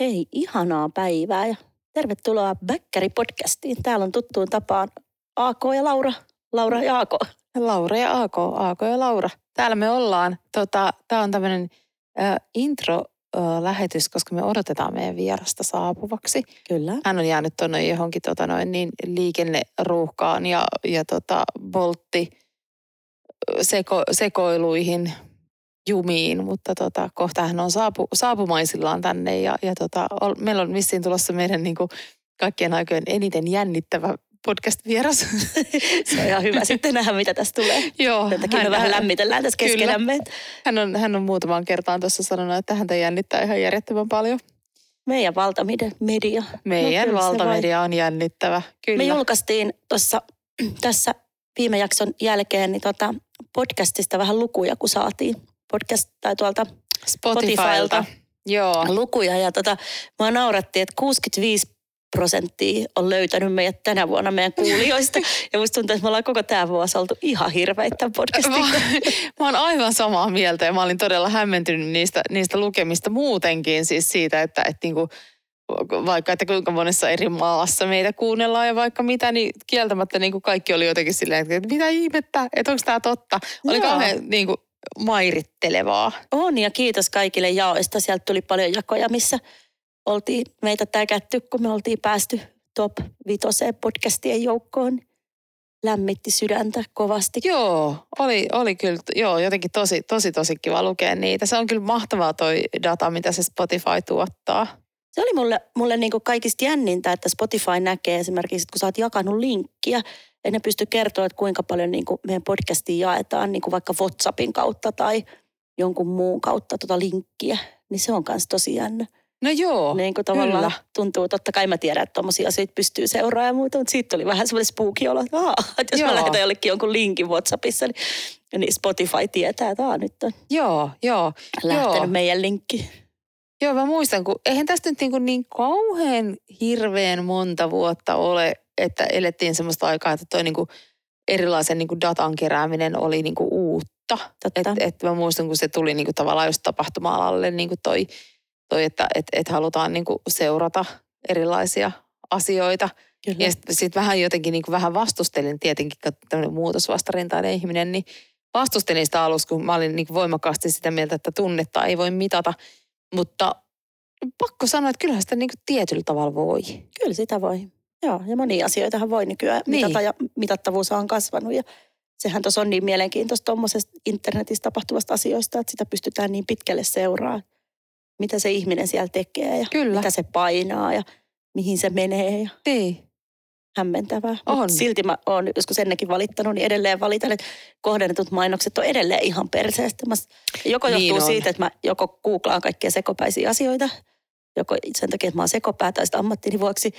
Hei, ihanaa päivää ja tervetuloa Bäkkäri-podcastiin. Täällä on tuttuun tapaan Aako ja Laura. Laura ja Aako. Laura ja Aako, Aako ja Laura. Täällä me ollaan. Tota, Tämä on tämmöinen äh, intro-lähetys, koska me odotetaan meidän vierasta saapuvaksi. Kyllä. Hän on jäänyt tuonne johonkin tota, noin, niin liikenneruuhkaan ja, ja tota, voltti seko, sekoiluihin jumiin, mutta tota, kohta hän on saapu, saapumaisillaan tänne ja, ja tota, ol, meillä on vissiin tulossa meidän niin kuin, kaikkien aikojen eniten jännittävä podcast-vieras. Se on ihan hyvä sitten nähdä, mitä tästä tulee. Joo. Takia me vähän lämmitellään tässä keskenämme. Hän on, hän on muutamaan kertaan tuossa sanonut, että häntä jännittää ihan järjettömän paljon. Meidän valtamedia. Meidän No valtamedia on jännittävä. Kyllä. Me julkaistiin tuossa tässä viime jakson jälkeen niin tota podcastista vähän lukuja, kun saatiin podcast tai tuolta Spotifylta. Spotifylta. Joo. lukuja. Ja tota, mä naurattiin, että 65 prosenttia on löytänyt meidät tänä vuonna meidän kuulijoista. Ja musta tuntuu, että me ollaan koko tämä vuosi oltu ihan hirveitä tämän podcastin Mä, mä oon aivan samaa mieltä ja mä olin todella hämmentynyt niistä, niistä lukemista muutenkin. Siis siitä, että, että niinku, vaikka että kuinka monessa eri maassa meitä kuunnellaan ja vaikka mitä, niin kieltämättä niin kuin kaikki oli jotenkin silleen, että mitä ihmettä, että onko tämä totta. Oli kauhean niin kuin, mairittelevaa. On ja kiitos kaikille jaoista. Sieltä tuli paljon jakoja, missä oltiin meitä täkätty, kun me oltiin päästy top vitoseen podcastien joukkoon. Lämmitti sydäntä kovasti. Joo, oli, oli kyllä joo, jotenkin tosi, tosi, tosi kiva lukea niitä. Se on kyllä mahtavaa toi data, mitä se Spotify tuottaa. Se oli mulle, mulle niin kuin kaikista jännintä, että Spotify näkee esimerkiksi, että kun sä oot jakanut linkkiä, ja ne pysty kertoa, että kuinka paljon niin kuin meidän podcastiin jaetaan niin kuin vaikka WhatsAppin kautta tai jonkun muun kautta tota linkkiä, niin se on myös tosi jännä. No joo, Niin kuin tavallaan kyllä. tuntuu, totta kai mä tiedän, että tommosia asioita pystyy seuraamaan ja muuta, mutta siitä tuli vähän semmoinen spooky olo, että, aa, että jos Joo. mä lähetän jollekin jonkun linkin WhatsAppissa, niin, niin Spotify tietää, että aa, nyt on Joo, joo. lähtenyt Joo. meidän linkki. Joo, mä muistan, kun eihän tästä nyt niin, kuin niin kauhean hirveän monta vuotta ole, että elettiin semmoista aikaa, että toi niin kuin erilaisen niin kuin datan kerääminen oli niin kuin uutta. Totta. Et, mä muistan, kun se tuli niin kuin tavallaan just tapahtuma-alalle niin kuin toi, toi, että et, et halutaan niin kuin seurata erilaisia asioita. Kyllä. Ja sitten sit vähän jotenkin niin kuin vähän vastustelin tietenkin, kun tämmöinen muutosvastarintainen ihminen, niin vastustelin sitä alussa, kun mä olin niin kuin voimakkaasti sitä mieltä, että tunnetta ei voi mitata. Mutta pakko sanoa, että kyllähän sitä niin kuin tietyllä tavalla voi. Kyllä sitä voi. Joo, ja monia asioitahan voi nykyään Niin. mitata ja mitattavuus on kasvanut. Ja sehän tuossa on niin mielenkiintoista tuommoisesta internetissä tapahtuvasta asioista, että sitä pystytään niin pitkälle seuraamaan, mitä se ihminen siellä tekee ja Kyllä. mitä se painaa ja mihin se menee ja Niin. Hämmentävää. On. Mut silti mä oon joskus ennenkin valittanut, niin edelleen valitan, että kohdennetut mainokset on edelleen ihan perseestä. Mä- Joko Niin johtuu on. siitä, että mä joko googlaan kaikkia sekopäisiä asioita, joko sen takia, että mä oon sekopää tai ammattini vuoksi,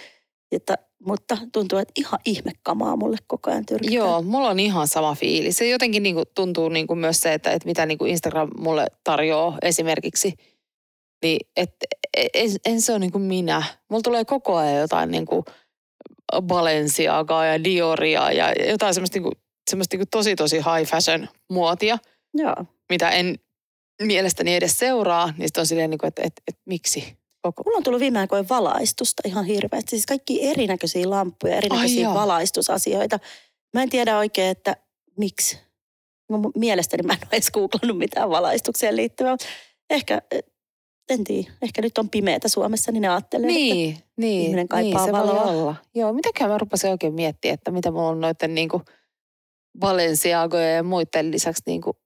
että, mutta tuntuu, että ihan ihmekamaa mulle koko ajan tyrkyttää. Joo, mulla on ihan sama fiilis. Se jotenkin niin kuin tuntuu niin kuin myös se, että, että mitä niin kuin Instagram mulle tarjoaa esimerkiksi. Niin, että en, en se ole niin kuin minä. Mulla tulee koko ajan jotain niin kuin Balenciagaa ja Dioria ja jotain semmoista, niin kuin, semmoista niin kuin tosi tosi high fashion muotia, Joo. mitä en mielestäni edes seuraa. Niin on silleen, niin kuin, että, että, että miksi koko... Mulla on tullut viime aikoina valaistusta ihan hirveästi. Siis kaikki erinäköisiä lampuja, erinäköisiä joo. valaistusasioita. Mä en tiedä oikein, että miksi. Mun mielestäni mä en ole edes googlannut mitään valaistukseen liittyvää. Ehkä, eh, en tiedä, ehkä nyt on pimeätä Suomessa, niin ne ajattelee, että Niin, niin, ihminen niin kaipaa se voi valoa. olla. Joo, mitäkään mä rupesin oikein miettimään, että mitä mulla on noiden niinku Balenciagoja ja muiden lisäksi niinku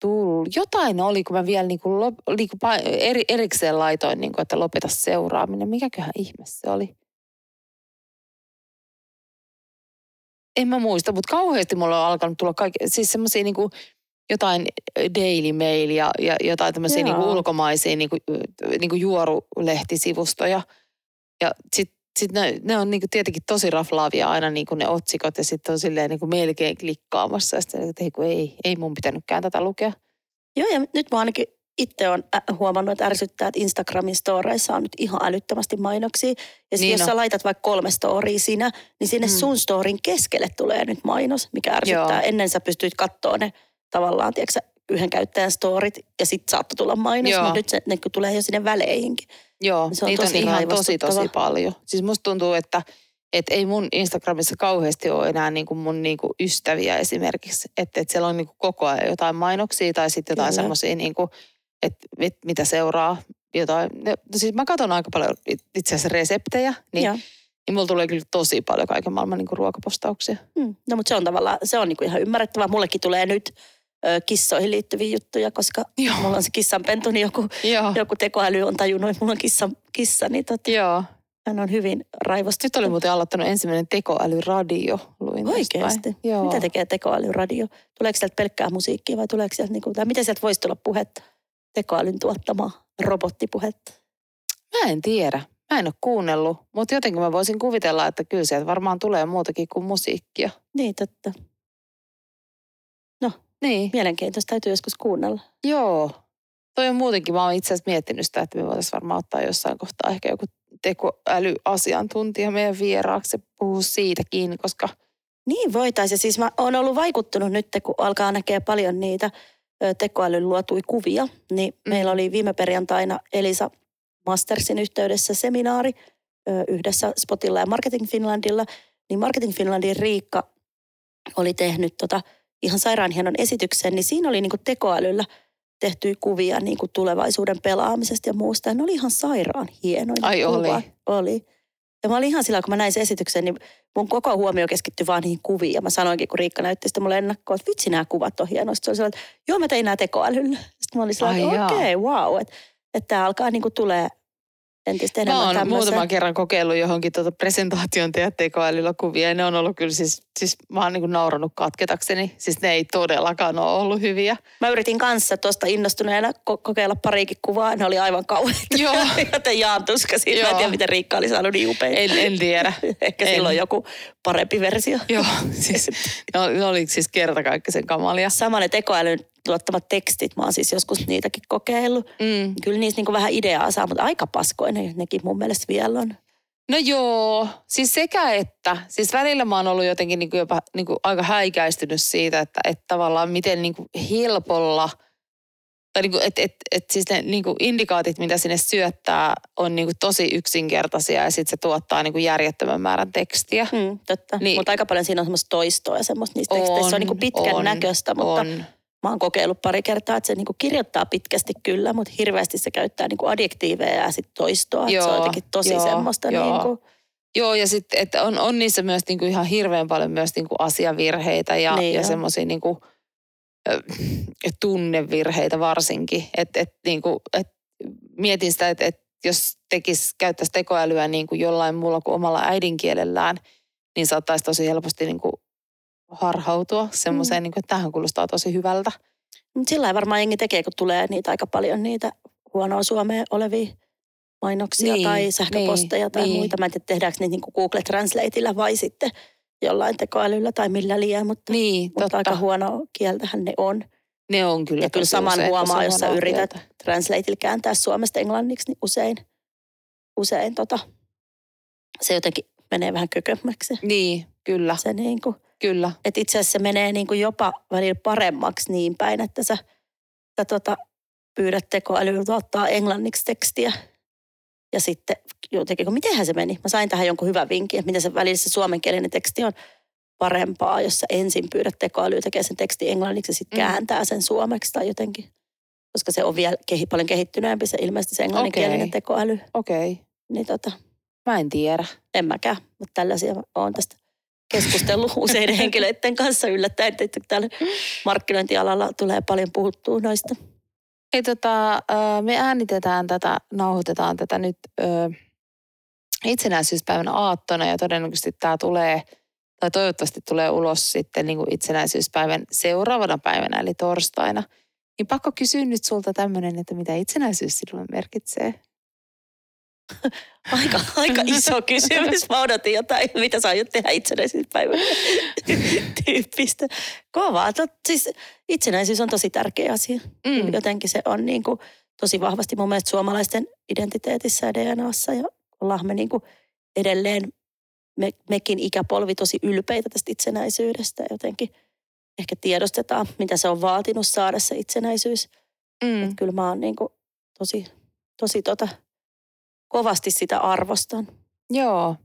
tullut. Jotain oli, kun mä vielä niinku, lop, niinku pa- eri, erikseen laitoin, niinku, että lopeta seuraaminen. Mikäköhän ihme se oli? En mä muista, mutta kauheasti mulla on alkanut tulla kaikki, siis semmoisia niinku, jotain Daily Mail ja, ja jotain tämmöisiä niinku ulkomaisia niinku, niinku juorulehtisivustoja. Ja sitten sit ne, ne on niinku tietenkin tosi raflaavia aina niinku ne otsikot ja sitten on silleen niinku melkein klikkaamassa. Ja sitten että ei, kun ei, ei mun pitänytkään tätä lukea. Joo, ja nyt mä ainakin itse on huomannut, että ärsyttää, että Instagramin storeissa on nyt ihan älyttömästi mainoksia. Ja niin jos on. sä laitat vaikka kolme storia sinä, niin sinne Mm. sun storin keskelle tulee nyt mainos, mikä ärsyttää. Joo. Ennen sä pystyit katsoa ne tavallaan, tiedätkö, yhden käyttäjän storit ja sitten saattoi tulla mainos, Joo. mutta nyt se, ne tulee jo sinne väleihinkin. Joo, Se on niitä on tosi ihan tosi tosi paljon. Siis musta tuntuu, että et ei mun Instagramissa kauheasti ole enää niinku mun niinku ystäviä esimerkiksi. Että et siellä on niinku koko ajan jotain mainoksia tai sitten jotain semmoisia, niinku, että et, mitä seuraa. Jotain. No siis mä katson aika paljon it- itse asiassa reseptejä, niin, Joo. niin mulla tulee kyllä tosi paljon kaiken maailman niinku ruokapostauksia. Mm. No mutta se on tavallaan, se on niinku ihan ymmärrettävää. Mullekin tulee nyt kissoihin liittyviä juttuja, koska Joo. mulla on se kissanpentu, niin joku, Joo. joku tekoäly on tajunnut, että mulla on kissa, kissa niin tota, Joo. hän on hyvin raivostunut. Nyt oli muuten aloittanut ensimmäinen tekoälyradio. Luin? Oikeasti? Joo. Mitä tekee tekoälyradio? Tuleeko sieltä pelkkää musiikkia vai tuleeko sieltä, niinku, tai miten sieltä voisi tulla puhetta? Tekoälyn tuottamaa robottipuhetta. Mä en tiedä. Mä en ole kuunnellut, mutta jotenkin mä voisin kuvitella, että kyllä sieltä varmaan tulee muutakin kuin musiikkia. Niin, totta. Niin, Mielenkiintoista täytyy joskus kuunnella. joo. Toi on muutenkin, mä oon itse asiassa miettinyt sitä, että me voitaisiin varmaan ottaa jossain kohtaa ehkä joku tekoälyasiantuntija meidän vieraaksi ja puhua siitäkin, koska Niin voitaisiin. Siis mä oon ollut vaikuttunut nyt, kun alkaa näkeä paljon niitä tekoälyn luotui kuvia. Niin Mm. meillä oli viime perjantaina Elisa Mastersin yhteydessä seminaari yhdessä Spotilla ja Marketing Finlandilla. Niin Marketing Finlandin Riikka oli tehnyt tota ihan sairaan hienon esityksen, niin siinä oli niinku tekoälyllä tehtyjä kuvia niinku tulevaisuuden pelaamisesta ja muusta. Ja ne oli ihan sairaan hienoja Ai oli. kuvat. Oli. Ja mä olin ihan sillä, kun mä näin sen esityksen, niin mun koko huomio keskittyi vaan niihin kuviin. Ja mä sanoinkin, kun Riikka näytti sitä mulle ennakkoon, että vitsi nämä kuvat on hienoja. Sitten se oli sellainen, että joo mä tein nämä tekoälyllä. Sitten mä olin sellainen, Ai että okei, okay, wow. Että että tämä alkaa niinku tulee entistä enemmän mä oon tämmöisen. muutaman kerran kokeillut johonkin tuota presentaation tehdä tekoälyllä kuvia ja ne on ollut kyllä siis, siis mä oon niin nauranut katketakseni. Siis ne ei todellakaan ole ollut hyviä. Mä yritin kanssa tuosta innostuneena ko- kokeilla parikin kuvaa. Ne oli aivan kauheita. Joo. Joten jaan tuskasin. Mä en tiedä, miten Riikka oli saanut niin upeita. En, en tiedä. Ehkä en. silloin joku parempi versio. Joo, siis ne oli, ne oli siis kertakaikkisen kamalia. Sama ne tekoälyn tuottamat tekstit. Mä oon siis joskus niitäkin kokeillut. Mm. Kyllä niistä niinku vähän ideaa saa, mutta aika paskoinen nekin mun mielestä vielä on. No joo, siis sekä että. Siis välillä mä oon ollut jotenkin niin kuin jopa niin kuin aika häikäistynyt siitä, että, että tavallaan miten niin kuin helpolla, tai niin kuin, että, että, että siis ne niin kuin indikaatit, mitä sinne syöttää, on niin kuin tosi yksinkertaisia ja sitten se tuottaa niin kuin järjettömän määrän tekstiä. Mm, totta. Niin. Mutta aika paljon siinä on semmoista toistoa ja semmoista niistä teksteistä. Se on niinku pitkän on, näköistä, mutta on. Mä oon kokeillut pari kertaa, että se niinku kirjoittaa pitkästi kyllä, mutta hirveästi se käyttää niinku adjektiiveja ja sit toistoa. Joo, se on jotenkin tosi joo, semmoista joo. niinku, Joo, ja sitten että on, on niissä myös niinku ihan hirveän paljon myös niinku asiavirheitä ja, Niin ja semmoisia niinku, tunnevirheitä varsinkin. Et, et, niinku, et mietin sitä, että et jos tekis, käyttäisi tekoälyä niinku jollain muulla kuin omalla äidinkielellään, niin saattaisi tosi helposti niinku harhautua semmoiseen, mm. niinku, että tähän kuulostaa tosi hyvältä. Mut sillä varmaan jengi tekee, kun tulee niitä aika paljon niitä huonoa suomea olevia mainoksia Niin, tai sähköposteja niin, tai niin. muita. Mä en tiedä, tehdäänkö niitä niinku Google Translateilla vai sitten jollain tekoälyllä tai millä liian, mutta, Niin, mutta totta. aika huono kieltähän ne on. Ne on kyllä Ja kyllä saman usein huomaa, jos sä yrität kieltä. Translateilla kääntää suomesta englanniksi, niin usein, usein tota, se jotenkin menee vähän kökömmäksi. Niin, kyllä, Se niinku, kyllä. että itse asiassa se menee niinku jopa välillä paremmaksi niin päin, että sä, sä tota, pyydät tekoälyä tuottaa englanniksi tekstiä. Ja sitten jotenkin, kun mitenhän se meni? Mä sain tähän jonkun hyvän vinkin, että miten se välillä se suomenkielinen teksti on parempaa, jos sä ensin pyydät tekoälyä tekemään sen tekstin englanniksi ja sitten Mm. kääntää sen suomeksi tai jotenkin. Koska se on vielä kehi, paljon kehittyneempi se ilmeisesti se englanninkielinen Okei. tekoäly. Okei, okay. Niin tota, mä en tiedä. en mäkään, mutta tällaisia olen tästä keskustellut useiden henkilöiden kanssa yllättäen, että täällä markkinointialalla tulee paljon puhuttua noista. Hei tota, me äänitetään tätä, nauhoitetaan tätä nyt ö, itsenäisyyspäivän aattona ja todennäköisesti tämä tulee, tai toivottavasti tulee ulos sitten niin kuin itsenäisyyspäivän seuraavana päivänä, eli torstaina. Niin pakko kysyä nyt sulta tämmöinen, että mitä itsenäisyys sinulle merkitsee? Aika, aika iso kysymys. Mä odotin jotain, mitä sä aiot tehdä itsenäisyyspäivänä tyyppistä. Kovaa. Tot, siis itsenäisyys on tosi tärkeä asia. Mm. Jotenkin se on niin kuin tosi vahvasti mun mielestä suomalaisten identiteetissä ja DNAssa ja ollaan me niin kuin edelleen me, mekin ikäpolvi tosi ylpeitä tästä itsenäisyydestä jotenkin ehkä tiedostetaan, mitä se on vaatinut saada se itsenäisyys. Mm. Et kyllä mä oon niin kuin tosi, tosi tota, kovasti sitä arvostan. Joo,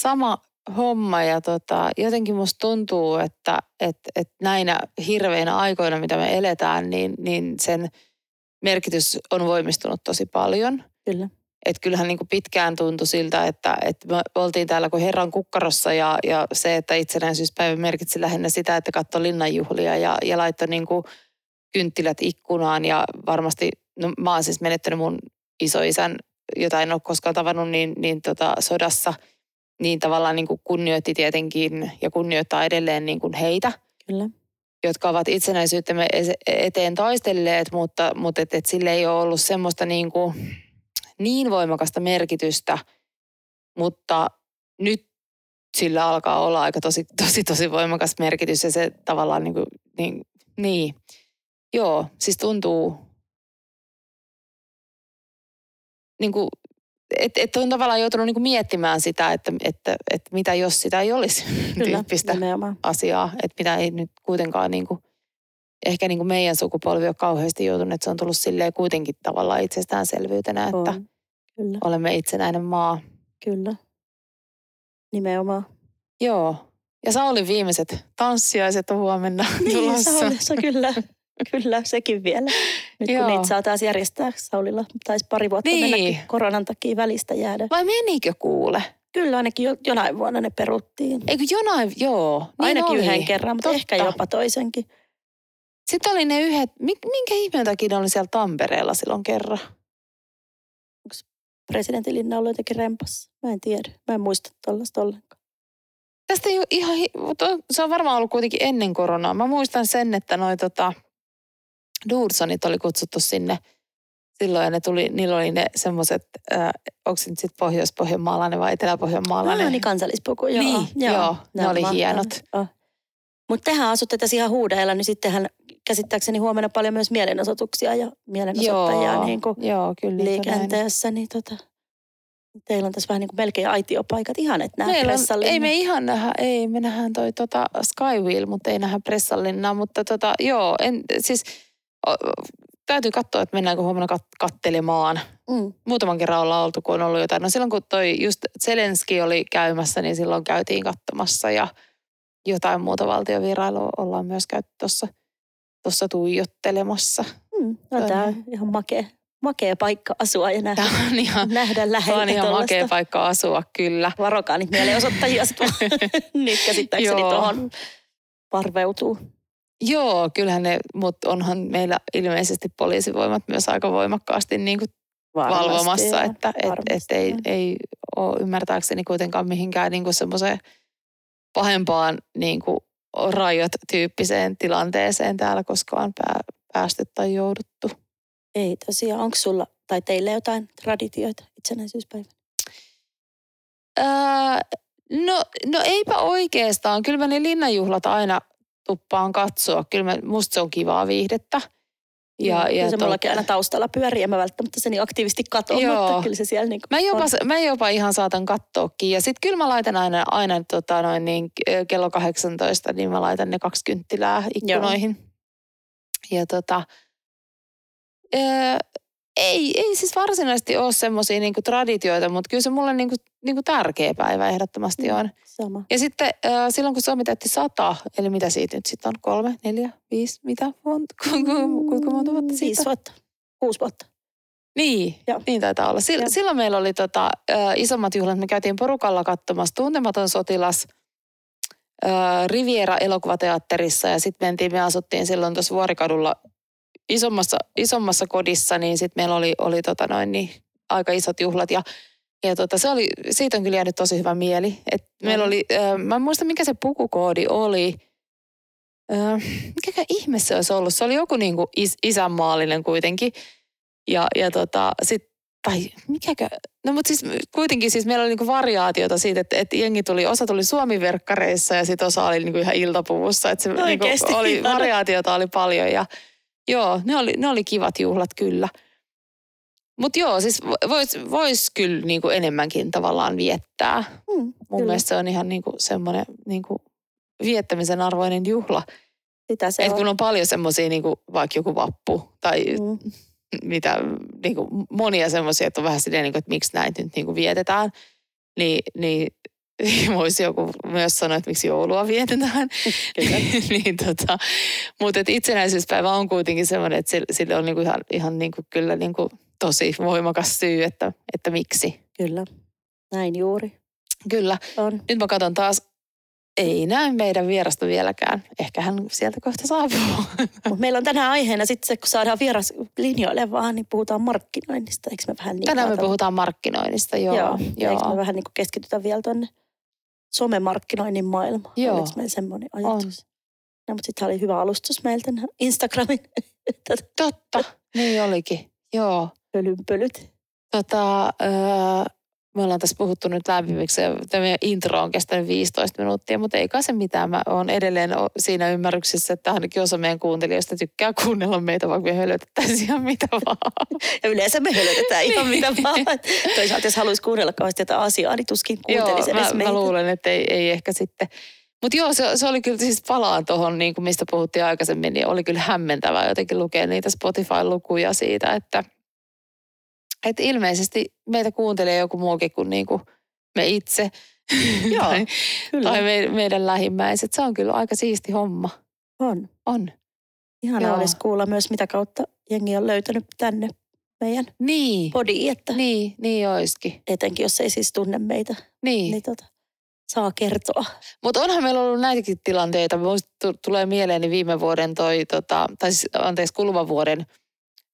sama homma ja tota, jotenkin musta tuntuu, että et, et näinä hirveinä aikoina, mitä me eletään, niin, niin sen merkitys on voimistunut tosi paljon. Kyllä. Että kyllähän niin kuin pitkään tuntui siltä, että, että me oltiin täällä kuin Herran kukkarossa ja, ja se, että itsenäisyyspäivä merkitsi lähinnä sitä, että katsoi linnanjuhlia ja, ja laittoi niin kuin kynttilät ikkunaan ja varmasti, no mä oon siis menettänyt mun isoisän, jota en ole koskaan tavannut, niin, niin tota, sodassa, niin tavallaan niin kuin kunnioitti tietenkin ja kunnioittaa edelleen niin kuin heitä, Kyllä. jotka ovat itsenäisyytemme eteen taistelleet, mutta, mutta et, et sille ei ole ollut semmoista niin, kuin, niin voimakasta merkitystä, mutta nyt sillä alkaa olla aika tosi, tosi, tosi voimakas merkitys ja se tavallaan niin kuin, niin, niin. Joo, siis tuntuu niin kuin, että et on tavallaan joutunut niin miettimään sitä, että, että, että mitä jos sitä ei olisi Kyllä, tyyppistä nimenomaan. asiaa, että mitä ei nyt kuitenkaan niin kuin, ehkä niin kuin meidän sukupolvi ole kauheasti joutunut, että se on tullut silleen kuitenkin tavallaan itsestäänselvyytenä, että On. Kyllä, olemme itsenäinen maa. kyllä. Nimenomaan. Joo. Ja Saulin viimeiset tanssiaiset on huomenna Niin, tulossa. Saulissa kyllä. Kyllä, sekin vielä. Nyt Joo. kun niitä saa taas järjestää Saulilla, taisi pari vuotta Niin. mennäkin koronan takia välistä jäädä. Vai menikö kuule? Kyllä ainakin jo, jonain vuonna ne peruttiin. Eikö jonain, joo. Niin Ainakin oli. yhden kerran, mutta Totta. ehkä jopa toisenkin. Sitten oli ne yhdet, mi- minkä ihmeen takia ne oli siellä Tampereella silloin kerran? Presidentin linna ollut jotenkin rempassa. Mä en tiedä. Mä en muista tuollaista ollenkaan. Tästä ei ole ihan, se on varmaan ollut kuitenkin ennen koronaa. Mä muistan sen, että noi tota, Dursonit oli kutsuttu sinne silloin ja ne tuli, niillä oli ne semmoiset, äh, onko se nyt sitten pohjois-pohjanmaalainen vai etelä-pohjanmaalainen? Ah, niin kansallispuku, joo. Niin, joo, ne oli hienot. Mutta tehän asutte tässä ihan huudeilla, niin sittenhän käsittääkseni huomenna paljon myös mielenosoituksia ja mielenosoittajia joo, niin kuin joo, kyllä. liikenteessä. Niin tota, teillä on tässä vähän niin kuin melkein aitiopaikat. Ihan, että nämä pressallinen. ei me ihan nähdä, ei me nähdään toi tota Skywheel, mutta ei nähdä pressallinnaa, mutta tota, joo, en, siis täytyy katsoa, että mennäänkö huomenna kat, kattelemaan. Mm. Muutaman kerran ollaan oltu, kun on ollut jotain. No silloin kun toi just Zelenski oli käymässä, niin silloin käytiin katsomassa ja jotain muuta valtiovierailua ollaan myös käyty tuossa tossa tuijottelemassa. Mm. No, On. tämä on ihan makea, makea paikka asua ja nähdä, Tämä on ihan, nähdä tämä läheltä on ihan makea tuollaista. paikka asua, kyllä. Varokaa niitä mielenosoittajia, sitten nyt käsittääkseni tuohon parveutuu. Joo, kyllähän ne, mutta onhan meillä ilmeisesti poliisivoimat myös aika voimakkaasti niin kuin Varmasti, valvomassa, että et, et ei, ei ole ymmärtääkseni kuitenkaan mihinkään niin kuin semmoiseen pahempaan niin kuin rajoit-tyyppiseen tilanteeseen täällä koskaan pää, päästy tai jouduttu. Ei tosiaan. Onko sulla tai teille jotain traditioita itsenäisyyspäivänä? Öö, no, no eipä oikeastaan. Kyllä ne linnanjuhlat aina tuppaan katsoa. Kyllä mä, musta se on kivaa viihdettä. Ja, Joo, ja kyllä se mullakin aina taustalla pyörii, en mä välttämättä sen niin aktiivisesti katso, Joo. mutta kyllä se siellä niin Mä jopa, on. mä jopa ihan saatan katsoakin. Ja sitten kyllä mä laitan aina, aina tota noin niin, kello 18, niin mä laitan ne kaksi kynttilää ikkunoihin. Ja tota, ei, ei siis varsinaisesti ole semmoisia niinku traditioita, mutta kyllä se mulle niinku, niinku tärkeä päivä ehdottomasti on. Sama. Ja sitten äh, silloin kun Suomi täytti sata, eli mitä siitä nyt sitten on, kolme, neljä, viisi, mitä, monta, kuinka, monta vuotta siitä? Viisi vuotta. Kuusi vuotta. Niin, Joo. niin taitaa olla. Sil, Joo. silloin meillä oli tota, äh, isommat juhlat. Me käytiin porukalla katsomassa Tuntematon sotilas äh, Riviera elokuvateatterissa ja sitten mentiin, me asuttiin silloin tuossa Vuorikadulla isommassa, isommassa kodissa, niin sitten meillä oli, oli tota noin, niin, aika isot juhlat ja ja tota, se oli, siitä on kyllä jäänyt tosi hyvä mieli. Et meillä Mhm. oli, äh, mä en muista mikä se pukukoodi oli. Äh, mikä ihme se olisi ollut? Se oli joku niinku is, isänmaallinen kuitenkin. Ja, ja tota, sit, tai mikäkö, no mutta siis kuitenkin siis meillä oli niinku variaatiota siitä, että, että jengi tuli, osa tuli suomiverkkareissa ja sitten osa oli niinku ihan iltapuvussa. Että se niinku Oikeesti? oli, variaatiota oli paljon ja joo, ne oli, ne oli kivat juhlat kyllä. Mutta joo, siis voisi vois kyllä niinku enemmänkin tavallaan viettää. Mm, Mun kyllä. mielestä se on ihan niinku semmoinen niinku viettämisen arvoinen juhla. Sitä se Et on. kun on paljon semmoisia, niin vaikka joku vappu tai Mm. mitä, niin kuin monia semmoisia, että on vähän silleen, niin kuin, että miksi näitä nyt niin kuin vietetään, niin, niin voisi joku myös sanoa, että miksi joulua vietetään. Niin, tota, mutta et itsenäisyyspäivä on kuitenkin semmoinen, että sille, on niinku ihan, ihan niinku, kyllä niinku tosi voimakas syy, että, että miksi. Kyllä. Näin juuri Kyllä. on. Nyt mä katson taas, ei näy meidän vierasta vieläkään. Ehkä hän sieltä kohta saapuu. Mut meillä on tänään aiheena sitten se, kun saadaan vieras linjoille vaan, niin puhutaan markkinoinnista. Eikö me vähän niin Tänään me ajatella? puhutaan markkinoinnista, joo. Joo. joo. Eikö me vähän niin keskitytä vielä tuonne somemarkkinoinnin maailmaan? Joo. Oliko meillä semmoinen ajatus? No, mutta sitten oli hyvä alustus meiltä Instagramin Totta, niin olikin. Joo. pölynpölyt. Tota, öö, me ollaan tässä puhuttu nyt lämpimiksi ja tämä meidän intro on kestänyt 15 minuuttia, mutta ei kai se mitään. Mä oon edelleen siinä ymmärryksessä, että ainakin osa meidän kuuntelijoista tykkää kuunnella meitä, vaikka me hölötettäisiin ihan mitä vaan. Ja yleensä me hölötetään ihan mitä vaan. Toisaalta jos haluaisi kuunnella kauheasti jotain asiaa, niin tuskin Joo, kuuntelisi edes mä, meitä. mä luulen, että ei, ei ehkä sitten. Mutta joo, se, se oli kyllä siis palaan tuohon, niin kuin mistä puhuttiin aikaisemmin, niin oli kyllä hämmentävää jotenkin lukea niitä Spotify-lukuja siitä, että, että ilmeisesti meitä kuuntelee joku muukin kuin, niin kuin me itse. Joo, tai, Kyllä, tai me, meidän lähimmäiset. Se on kyllä aika siisti homma. on. On. Ihana Joo. olisi kuulla myös, mitä kautta jengi on löytänyt tänne meidän Niin, podiin, että niin, niin oiskin. etenkin jos ei siis tunne meitä, Niin. niin tota, saa kertoa. Mutta onhan meillä ollut näitäkin tilanteita. Musta tu- tulee mieleeni viime vuoden toi, tota, tai siis, anteeksi, kuluvan vuoden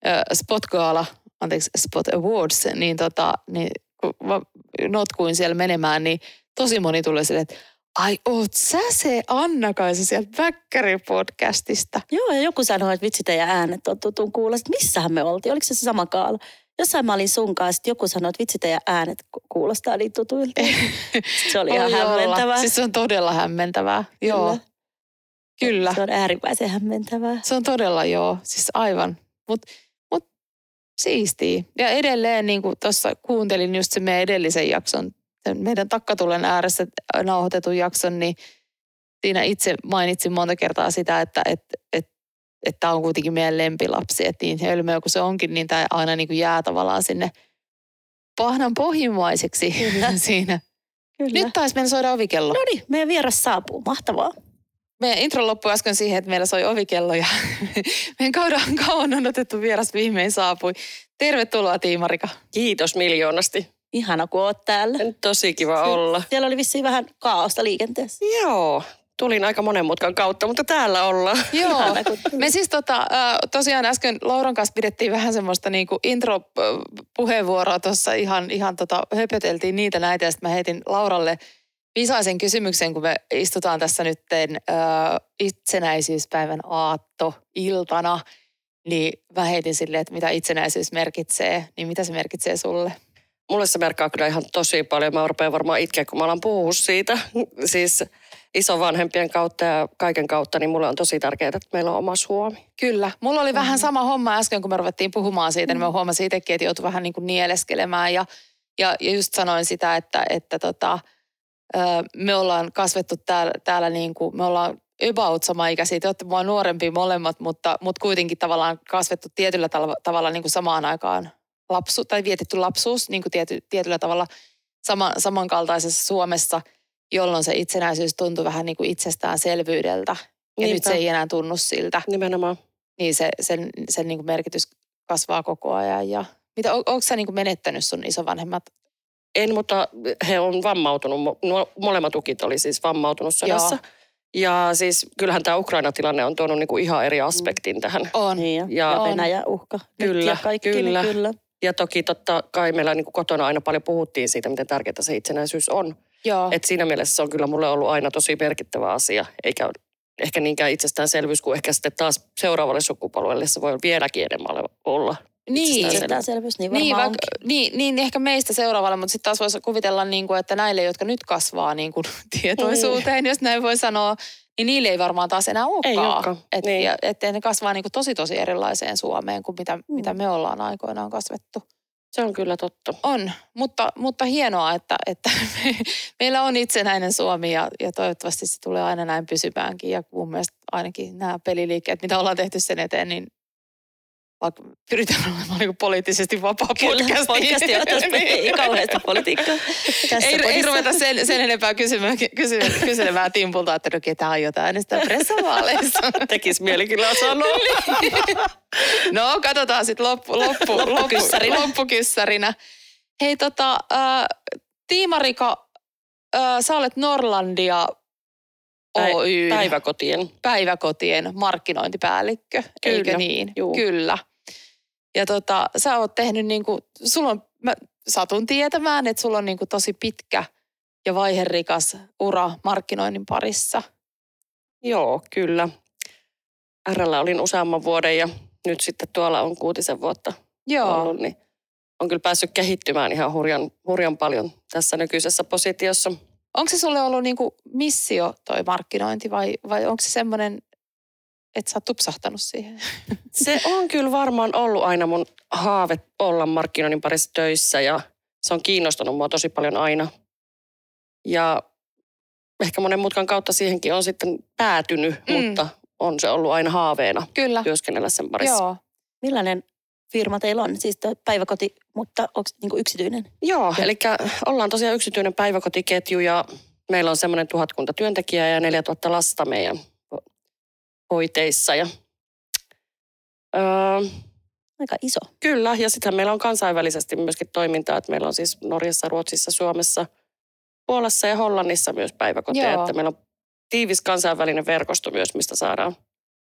ö, Spot-gaala, anteeksi, Spot Awards, niin, tota, niin kun notkuin siellä menemään, niin tosi moni tuli sille, että ai oot sä se Anna-Kaisa sieltä Väkkäri-podcastista. Joo, ja joku sanoi, että vitsi teidän äänet on tutun kuulla. Sitten missähän me oltiin? Oliko se se sama kaala? Jossain mä olin sun kanssa, sitten joku sanoi, että vitsi teidän äänet ku- kuulostaa niin tutuilta. Se oli ihan hämmentävää. Siis se on todella hämmentävää. Joo, kyllä. Se on äärimmäisen hämmentävää. Se on todella joo, siis aivan. Mutta mut, siistiä. Ja edelleen niin kuin tuossa kuuntelin just se meidän edellisen jakson, meidän takkatulen ääressä nauhoitetun jakson, niin siinä itse mainitsin monta kertaa sitä, että et, et, että tämä on kuitenkin meidän lempilapsi. Että niin hölmöä kuin se onkin, niin tämä aina niin kuin jää tavallaan sinne pahnan pohjimmaiseksi Kyllä. siinä. Kyllä. Nyt taisi meillä soida ovikello. No niin, meidän vieras saapuu. Mahtavaa. Meidän intro loppui äsken siihen, että meillä soi ovikello ja meidän kauan, kauan odotettu vieras viimein saapui. Tervetuloa Tiimarika. Kiitos miljoonasti. Ihana, kun oot täällä. Tosi kiva olla. Siellä oli vissiin vähän kaaosta liikenteessä. Joo, tulin aika monen mutkan kautta, mutta täällä ollaan. Joo. Ihana, kun Me siis tota, tosiaan äsken Lauran kanssa pidettiin vähän semmoista niinku intro-puheenvuoroa tuossa ihan, ihan tota, höpöteltiin niitä näitä ja sitten mä heitin Lauralle visaisen kysymyksen, kun me istutaan tässä nytten äh, itsenäisyyspäivän aatto iltana, niin mä heitin silleen, että mitä itsenäisyys merkitsee, niin mitä se merkitsee sulle? Mulle se merkkaa kyllä ihan tosi paljon. Mä rupean varmaan itkeä, kun mä alan puhua siitä. Siis isovanhempien kautta ja kaiken kautta, niin mulle on tosi tärkeää, että meillä on oma Suomi. Kyllä. Mulla oli vähän sama homma äsken, kun me ruvettiin puhumaan siitä, niin mä huomasin itsekin, että joutui vähän niin kuin nieleskelemään. Ja, ja, ja just sanoin sitä, että, että tota, me ollaan kasvettu täällä, täällä niin kuin, me ollaan about sama ikäisiä. Te olette mua nuorempia molemmat, mutta, mutta kuitenkin tavallaan kasvettu tietyllä tavalla, tavalla niin kuin samaan aikaan lapsu, tai vietetty lapsuus niin kuin tiety, tietyllä tavalla sama, samankaltaisessa Suomessa, jolloin se itsenäisyys tuntui vähän niin kuin itsestäänselvyydeltä. Ja nyt se ei enää tunnu siltä Nimenomaan. niin se, sen, sen niin kuin merkitys kasvaa koko ajan. Ja mitä, on, onko sä niin kuin menettänyt sun isovanhemmat? En, mutta he on vammautunut. Molemmat ukit oli siis vammautunut sodassa. Ja siis kyllähän tämä Ukraina-tilanne on tuonut niinku ihan eri aspektin tähän. On. Niin ja, Ja- On. Venäjä uhka. Nyt Kyllä, ja kaikki, kyllä. Niin kyllä. Ja toki totta kai meillä niin kotona aina paljon puhuttiin siitä, miten tärkeää se itsenäisyys on. Joo. Et siinä mielessä se on kyllä mulle ollut aina tosi merkittävä asia, eikä ehkä niinkään itsestäänselvyys kuin ehkä sitten taas seuraavalle sukupolvelle se voi vieläkin enemmän olla. Niin. itsestäänselvyys. Itsestäänselvyys, niin Niin, niin, vaikka, niin, niin, ehkä meistä seuraavalle, mutta sitten taas voisi kuvitella, niin kuin, että näille, jotka nyt kasvaa niin kuin, tietoisuuteen, jos näin voi sanoa, niin niille ei varmaan taas enää olekaan. Ei olekaan, Et, niin. ja, että ne kasvaa niin kuin tosi tosi erilaiseen Suomeen kuin mitä, Mm. mitä me ollaan aikoinaan kasvettu. Se on kyllä totta. On, mutta, mutta hienoa, että, että me, meillä on itsenäinen Suomi ja, ja toivottavasti se tulee aina näin pysypäänkin. Ja mun mielestä ainakin nämä peliliikkeet, mitä ollaan tehty sen eteen, niin vaikka pyritään olemaan niin poliittisesti vapaa Kyllä, podcasti. podcasti on tästä ei kauheasti politiikkaa. Tässä Ei, ei podissa. ruveta sen, sen enempää kysymään, kysymään, kyselemään Timpulta, että no ketä aiotaan äänestää pressavaaleissa. Tekis mieli kyllä sanoa. No, katsotaan sitten loppu, loppu, Loppukyssärinä. loppu, loppukyssärinä. Hei tota, äh, Tiimarika, äh, sä olet Norlandia Oy Päiväkotien. päiväkotien markkinointipäällikkö, eikö Kyllä, niin? juu. Kyllä. Ja tota, sä oot tehnyt niinku, sulla on, mä satun tietämään, että sulla on niinku tosi pitkä ja vaiherikas ura markkinoinnin parissa. Joo, kyllä. RL olin useamman vuoden ja nyt sitten tuolla on kuutisen vuotta Joo. ollut, niin on kyllä päässyt kehittymään ihan hurjan, hurjan paljon tässä nykyisessä positiossa. Onko se sulle ollut niinku missio toi markkinointi vai, vai onko se semmoinen, että sä oot tupsahtanut siihen? Se on kyllä varmaan ollut aina mun haave olla markkinoinnin parissa töissä ja se on kiinnostanut mua tosi paljon aina. Ja ehkä monen mutkan kautta siihenkin on sitten päätynyt, Mm. mutta on se ollut aina haaveena Kyllä. työskennellä sen parissa. Joo. Millainen firma teillä on? Siis päiväkoti, mutta onko niinku yksityinen? Joo, eli ollaan tosiaan yksityinen päiväkotiketju ja meillä on semmoinen tuhatkunta työntekijää ja 4000 lasta meidän hoiteissa. Ja, öö, Aika iso. kyllä, ja sittenhän meillä on kansainvälisesti myöskin toimintaa, että meillä on siis Norjassa, Ruotsissa, Suomessa, Puolassa ja Hollannissa myös päiväkoteja, Joo. että meillä on tiivis kansainvälinen verkosto myös, mistä saadaan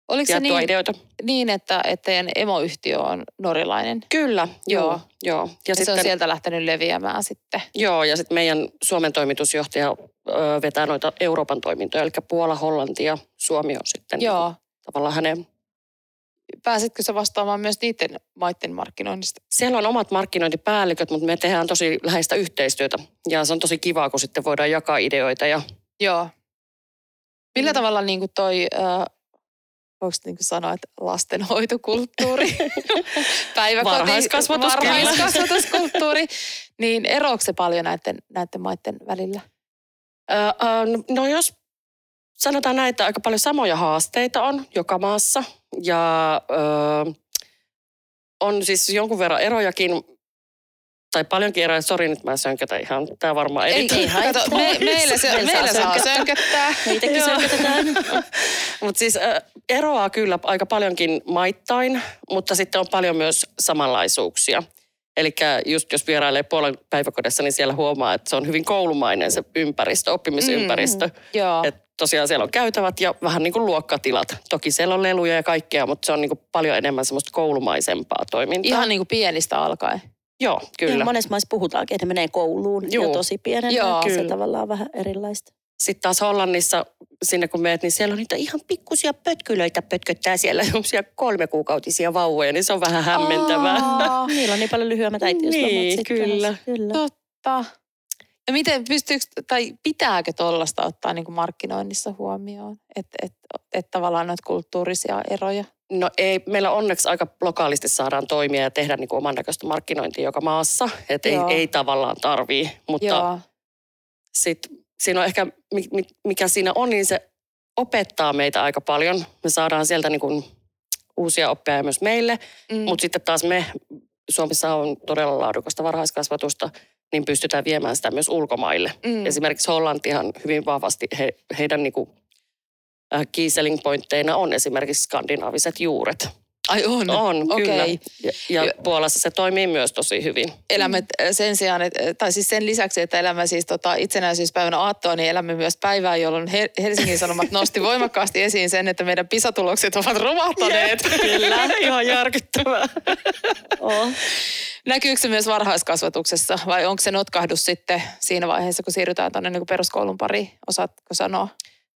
Oliko se niin, ideoita. niin että, että teidän emoyhtiö on norjalainen? Kyllä, joo. Joo. joo. Ja, ja se on sieltä lähtenyt leviämään sitten. Joo, ja sitten meidän Suomen toimitusjohtaja ö, vetää noita Euroopan toimintoja, eli Puola, Hollanti ja Suomi on sitten Joo. tavallaan hänen. Pääsitkö sä vastaamaan myös niiden maiden markkinoinnista? Siellä on omat markkinointipäälliköt, mutta me tehdään tosi läheistä yhteistyötä ja se on tosi kivaa, kun sitten voidaan jakaa ideoita ja Joo. Millä Mm. tavalla niin kuin toi, äh, voiko niin kuin sanoa, että lastenhoitokulttuuri, päiväkoti, Varhaiskasvatus, varhaiskasvatuskulttuuri, niin eroako se paljon näiden, näiden maiden välillä? Ö, ö, no jos sanotaan näin, että aika paljon samoja haasteita on joka maassa ja ö, on siis jonkun verran erojakin, tai paljonkin eroja. Sori, nyt mä sönkötän ihan, tämä varmaan Ei, ei haittaa. Me, meillä, se, Meillä meillä saa sönköttää. Joo. sönkötetään. Mutta siis äh, eroaa kyllä aika paljonkin maittain, mutta sitten on paljon myös samanlaisuuksia. Eli just jos vierailee Puolan päiväkodissa, niin siellä huomaa, että se on hyvin koulumainen se ympäristö, oppimisympäristö. Mm. Joo. Et tosiaan siellä on käytävät ja vähän niin kuin luokkatilat. Toki siellä on leluja ja kaikkea, mutta se on niin kuin paljon enemmän semmoista koulumaisempaa toimintaa. Ihan niin kuin pienistä alkaen. Joo, Kyllä. kyllä. Monessa maissa puhutaankin, että ne menee kouluun jo Juu. tosi pienenä. Joo. se Kyllä. tavallaan vähän erilaista. Sitten taas Hollannissa, sinne kun meet, niin siellä on niitä ihan pikkusia pötkylöitä pötköttää siellä, semmoisia kolmekuukautisia vauvoja, niin se on vähän hämmentävää. Aa, Niillä on niin paljon lyhyemmät äitiyslomat Niin, kyllä. kyllä. totta. Ja miten pystyykö, tai pitääkö tuollaista ottaa niin kuin markkinoinnissa huomioon? Että et, et tavallaan noita kulttuurisia eroja. No ei, meillä onneksi aika lokaalisti saadaan toimia ja tehdä niin kuin oman näköistä markkinointia joka maassa. Että ei, ei tavallaan tarvii, mutta Joo. sit, siinä on ehkä, mi- mi- mikä siinä on, niin se opettaa meitä aika paljon. Me saadaan sieltä niin kuin uusia oppeja myös meille, Mm. mutta sitten taas me, Suomessa on todella laadukasta varhaiskasvatusta, niin pystytään viemään sitä myös ulkomaille. mm. Esimerkiksi Hollantihan hyvin vahvasti, he, heidän niin kuin, key selling pointteina on esimerkiksi skandinaaviset juuret. Ai on. On, Okei. kyllä. Ja, ja Puolassa se toimii myös tosi hyvin. Elämme äh, sen sijaan, että, tai siis sen lisäksi, että elämme siis tota itsenäisyyspäivänä aattoa, niin elämme myös päivää, jolloin He- Helsingin Sanomat nosti voimakkaasti esiin sen, että meidän pisatulokset ovat romahtaneet. Kyllä, ihan järkyttävää. Oh. Näkyykö se myös varhaiskasvatuksessa vai onko se notkahdus sitten siinä vaiheessa, kun siirrytään tuonne niin peruskoulun pariin? Osaatko sanoa?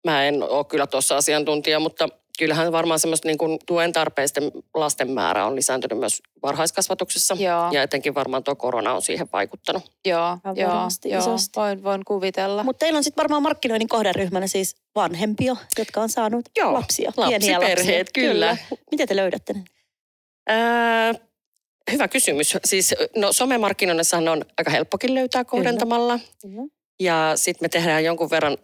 Mä en ole kyllä tuossa asiantuntija, mutta kyllähän varmaan semmoista niin kuin tuen tarpeisten lasten määrä on lisääntynyt myös varhaiskasvatuksessa. Joo. Ja etenkin varmaan tuo korona on siihen vaikuttanut. Joo, joo, varmasti joo. isosti. Voin, voin kuvitella. Mutta teillä on sitten varmaan markkinoinnin kohderyhmänä siis vanhempia, jotka on saanut Joo, lapsia. pieniä lapsiperheet, lapsia. kyllä. Miten te löydätte ne? Ää, Hyvä kysymys. Siis no somemarkkinoinnissahan on aika helppokin löytää kohdentamalla. Kyllä. Ja sitten me tehdään jonkun verran,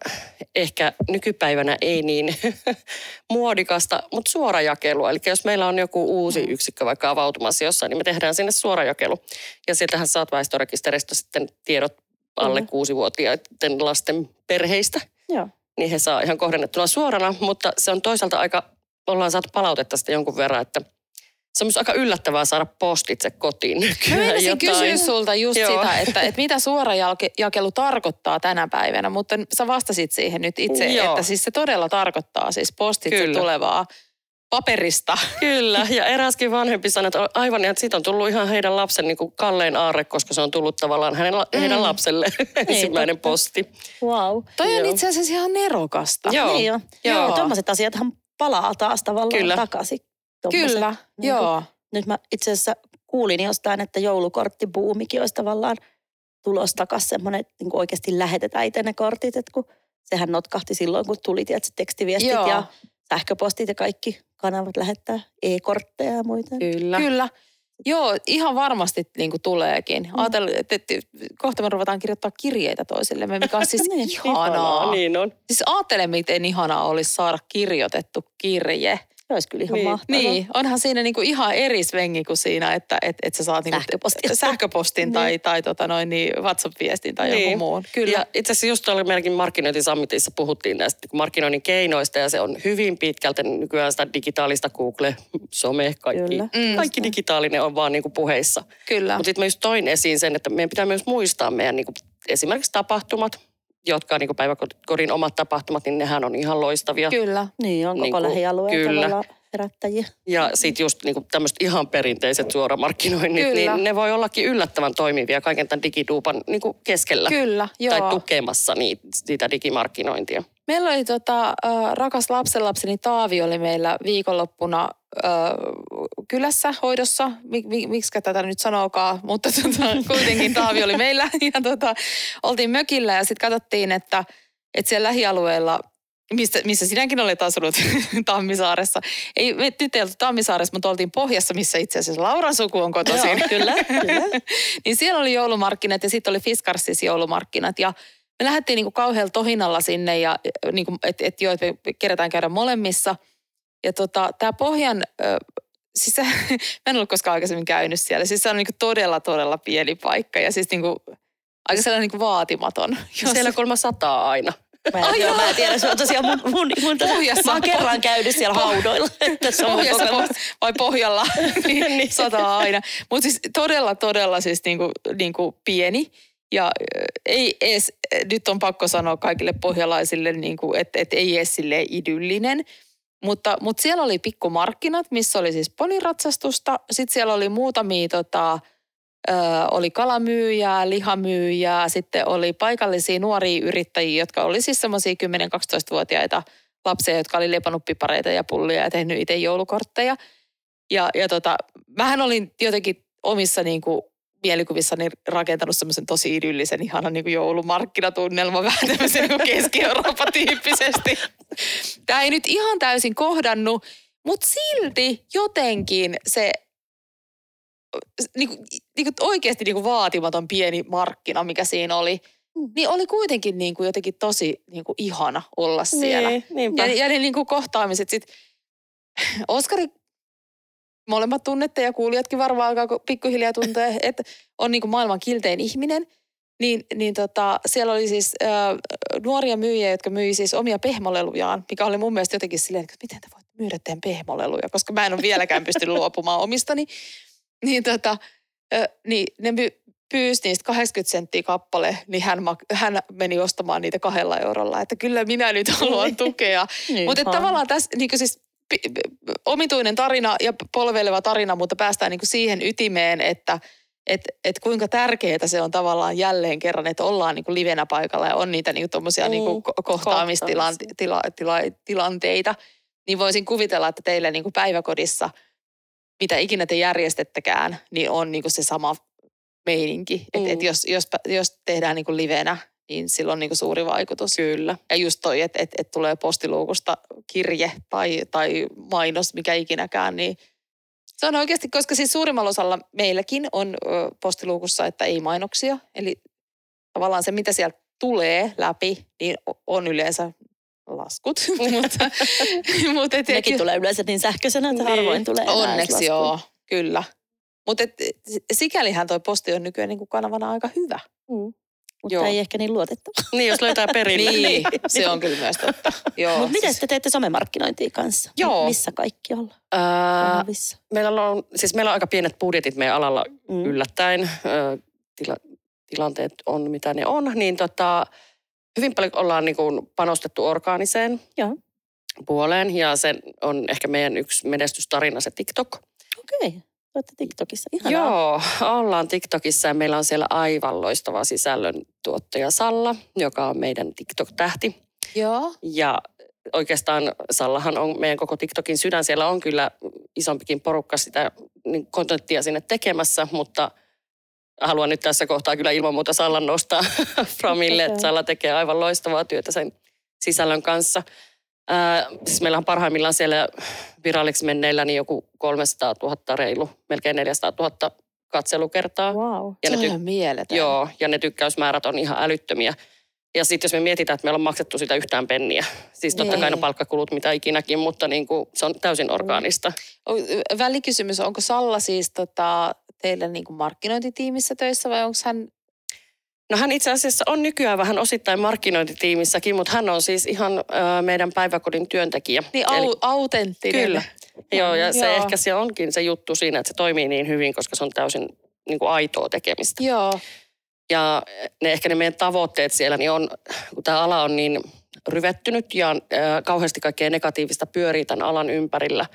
ehkä nykypäivänä ei niin muodikasta, mutta suorajakelua. Eli jos meillä on joku uusi yksikkö vaikka avautumassa jossain, niin me tehdään sinne suorajakelu. Ja sieltähän saat väestörekisteristä sitten tiedot alle Kyllä. kuusivuotiaiden lasten perheistä. Joo. Niin he saa ihan kohdennettuna suorana, mutta se on toisaalta aika, ollaan saatu palautetta sitten jonkun verran, että se on myös aika yllättävää saada postitse kotiin Mä nykyään meinasin kysyä sulta just Joo. sitä, että, että mitä suorajakelu tarkoittaa tänä päivänä, mutta sä vastasit siihen nyt itse, Joo. että siis se todella tarkoittaa siis postitse Kyllä. tulevaa paperista. Kyllä, ja eräskin vanhempi sanoi, että aivan, että siitä on tullut ihan heidän lapsen niin kuin kallein aarre, koska se on tullut tavallaan hänen, mm. heidän lapselle ensimmäinen totta. posti. Wow. Toi on Joo. itse asiassa ihan nerokasta. Joo. Niin jo. Joo. Joo. Ja tommoset asiathan palaa taas tavallaan Kyllä. takaisin. Tommoset. Kyllä, Niin joo. Nyt mä itse asiassa kuulin jostain, että joulukorttibuumikin olisi tavallaan tulos takaisin semmoinen, että niin oikeasti lähetetään itse ne kortit, että kun sehän notkahti silloin, kun tuli tiedätkö, tekstiviestit Joo. ja sähköpostit ja kaikki kanavat lähettää e-kortteja ja muita. Kyllä. Kyllä. Joo, ihan varmasti niin kuin tuleekin. Mm. Ajattelin, että, että kohta me ruvetaan kirjoittaa kirjeitä toisillemme, mikä on siis Niin, ihanaa. Niin on. Siis ajattele, miten ihanaa olisi saada kirjoitettu kirje. Se olisi kyllä ihan Niin. mahtavaa. Niin, onhan siinä niinku ihan eri svengi kuin siinä, että et, et sä saat niinku Sähköpostin. sähköpostin tai, Niin. tai tota noin, niin WhatsApp-viestin tai Niin. jonkun muun. Kyllä. Ja itse asiassa just oli meidänkin markkinointisammitissa puhuttiin näistä markkinoinnin keinoista ja se on hyvin pitkälti nykyään sitä digitaalista Google, some, kaikki, Kyllä. Mm. kaikki digitaalinen on vaan niin kuin puheissa. Kyllä. Mutta sitten mä just toin esiin sen, että meidän pitää myös muistaa meidän niin kuin, esimerkiksi tapahtumat, jotka on niin päiväkodin omat tapahtumat, niin nehän on ihan loistavia. Kyllä. Niin, on koko Niin kuin- lähialueen kyllä. tavallaan herättäjiä. Ja sitten just niin tämmöiset ihan perinteiset suoramarkkinoinnit, Kyllä. niin ne voi ollakin yllättävän toimivia kaiken tämän digiduupan niin keskellä. Kyllä, joo. Tai tukemassa niitä, sitä digimarkkinointia. Meillä oli tota, äh, rakas lapsenlapseni Taavi oli meillä viikonloppuna äh, kylässä hoidossa. Mik, mik, miksi tätä nyt sanookaan, mutta tota, kuitenkin Taavi oli meillä. Ja tota, oltiin mökillä ja sitten katsottiin, että, että siellä lähialueella Mistä, missä sinäkin olet asunut Tammisaaressa. Ei, me nyt ei oltu Tammisaaressa, mutta oltiin Pohjassa, missä itse asiassa Lauran suku on kotoisin. Joo, kyllä, kyllä. niin siellä oli joulumarkkinat ja sitten oli Fiskarssis joulumarkkinat. Ja me lähdettiin niinku kauhealla tohinalla sinne, ja, niinku, että et joo, että me kerätään käydä molemmissa. Ja tota, tämä Pohjan, ö, siis se, mä en ollut koskaan aikaisemmin käynyt siellä. Siis se on niinku todella, todella pieni paikka ja siis niinku, aika sellainen niinku vaatimaton. Jos- Siellä kolma sataa aina. Mä en, joo, mä en tiedä, se on tosiaan mun, mun, mun Pohjassa. mä oon kerran käynyt siellä haudoilla. että se on Pohjassa po- vai pohjalla, niin sataa aina. Mutta siis todella, todella siis niinku, niinku pieni. Ja ei edes, nyt on pakko sanoa kaikille pohjalaisille, niinku, että et ei edes silleen idyllinen. Mutta, mutta siellä oli pikkumarkkinat, missä oli siis poniratsastusta. Sitten siellä oli muutamia, tota, ö, oli kalamyyjää, lihamyyjää. Sitten oli paikallisia nuoria yrittäjiä, jotka oli siis semmoisia 10-12-vuotiaita lapsia, jotka oli lepannut pipareita ja pullia ja tehnyt itse joulukortteja. Ja, ja tota, mähän olin jotenkin omissa niin kuin, mielikuvissani rakentanut semmoisen tosi idyllisen, ihanan niin kuin joulumarkkinatunnelman, vähän tämmöisen niin Keski-Eurooppa-tyyppisesti. Tämä ei nyt ihan täysin kohdannut, mutta silti jotenkin se niin kuin, niin kuin oikeasti niin kuin vaatimaton pieni markkina, mikä siinä oli, Mm. niin oli kuitenkin niin kuin jotenkin tosi niin kuin ihana olla siellä. Niin, niinpä. Ja, ja ne niin kuin kohtaamiset sitten, Oskari, molemmat tunnette ja kuulijatkin varmaan alkaa pikkuhiljaa tuntee, että on niin maailman kiltein ihminen. Niin, niin tota, siellä oli siis äh, nuoria myyjiä, jotka myi siis omia pehmolelujaan, mikä oli mun mielestä jotenkin silleen, että miten te voitte myydä teidän pehmoleluja, koska mä en ole vieläkään pystynyt luopumaan omistani. Niin, tota, äh, niin ne my, pyysi niistä 80 senttiä kappale, niin hän, hän meni ostamaan niitä kahdella eurolla. Että kyllä minä nyt haluan tukea. Niin, Mutta tavallaan tässä niin siis omituinen tarina ja polveileva tarina, mutta päästään niin siihen ytimeen, että et, et kuinka tärkeää se on tavallaan jälleen kerran, että ollaan niin livenä paikalla ja on niitä niin tommosia Mm, niin kohtaamistilanteita. Tila, tila, tilanteita. Niin voisin kuvitella, että teille niin päiväkodissa, mitä ikinä te järjestettäkään, niin on niin se sama meininki. Että et Mm. jos, jos, jos tehdään niin livenä, niin sillä on niin suuri vaikutus. Kyllä. Ja just toi, että et, et tulee postiluukusta kirje tai, tai mainos, mikä ikinäkään, niin Se on oikeasti, koska siis suurimmalla osalla meilläkin on postiluukussa, että ei mainoksia. Eli tavallaan se, mitä sieltä tulee läpi, niin on yleensä laskut. mutta, mutta et, Nekin tulee yleensä niin sähköisenä, että Niin. harvoin tulee Onneksi joo, kyllä. Mutta sikälihän toi posti on nykyään niin kuin kanavana aika hyvä. Mutta Joo. ei ehkä niin luotettava. Niin, jos löytää perille. Niin, se on kyllä myös totta. Joo, Mutta miten siis- te teette somemarkkinointia kanssa? Joo. Missä kaikki ollaan? Ää, Kanavissa. meillä, on, siis meillä on aika pienet budjetit meidän alalla Mm. yllättäen. Tila, tilanteet on mitä ne on. Niin tota, hyvin paljon ollaan niin kuin panostettu orgaaniseen Joo. puoleen. Ja se on ehkä meidän yksi menestystarina se TikTok. Okei. Olette TikTokissa. Ihanaa. Joo, ollaan TikTokissa ja meillä on siellä aivan loistava sisällön tuottaja Salla, joka on meidän TikTok-tähti. Joo. Ja oikeastaan Sallahan on meidän koko TikTokin sydän. Siellä on kyllä isompikin porukka sitä niin kontenttia sinne tekemässä, mutta haluan nyt tässä kohtaa kyllä ilman muuta Sallan nostaa Framille, että Salla tekee aivan loistavaa työtä sen sisällön kanssa. Ää, siis meillä on parhaimmillaan siellä viralliksi menneillä niin joku 300 000 reilu, melkein 400 000 katselukertaa. Wow. Ja se ne on ty- ihan mieletön. Joo, ja ne tykkäysmäärät on ihan älyttömiä. Ja sitten jos me mietitään, että meillä on maksettu sitä yhtään penniä. Siis totta kai ne Niin. palkkakulut mitä ikinäkin, mutta niin kuin, se on täysin orgaanista. O- Välikysymys, onko Salla siis tota, teillä niin kuin markkinointitiimissä töissä vai onko hän... No hän itse asiassa on nykyään vähän osittain markkinointitiimissäkin, mutta hän on siis ihan ö, meidän päiväkodin työntekijä. Niin au, autenttinen. Kyllä. Joo, ja se Joo. ehkä se onkin se juttu siinä, että se toimii niin hyvin, koska se on täysin niin kuin aitoa tekemistä. Joo. Ja ne ehkä ne meidän tavoitteet siellä niin on, kun tämä ala on niin ryvettynyt ja äh, kauheasti kaikkea negatiivista pyörii tämän alan ympärillä,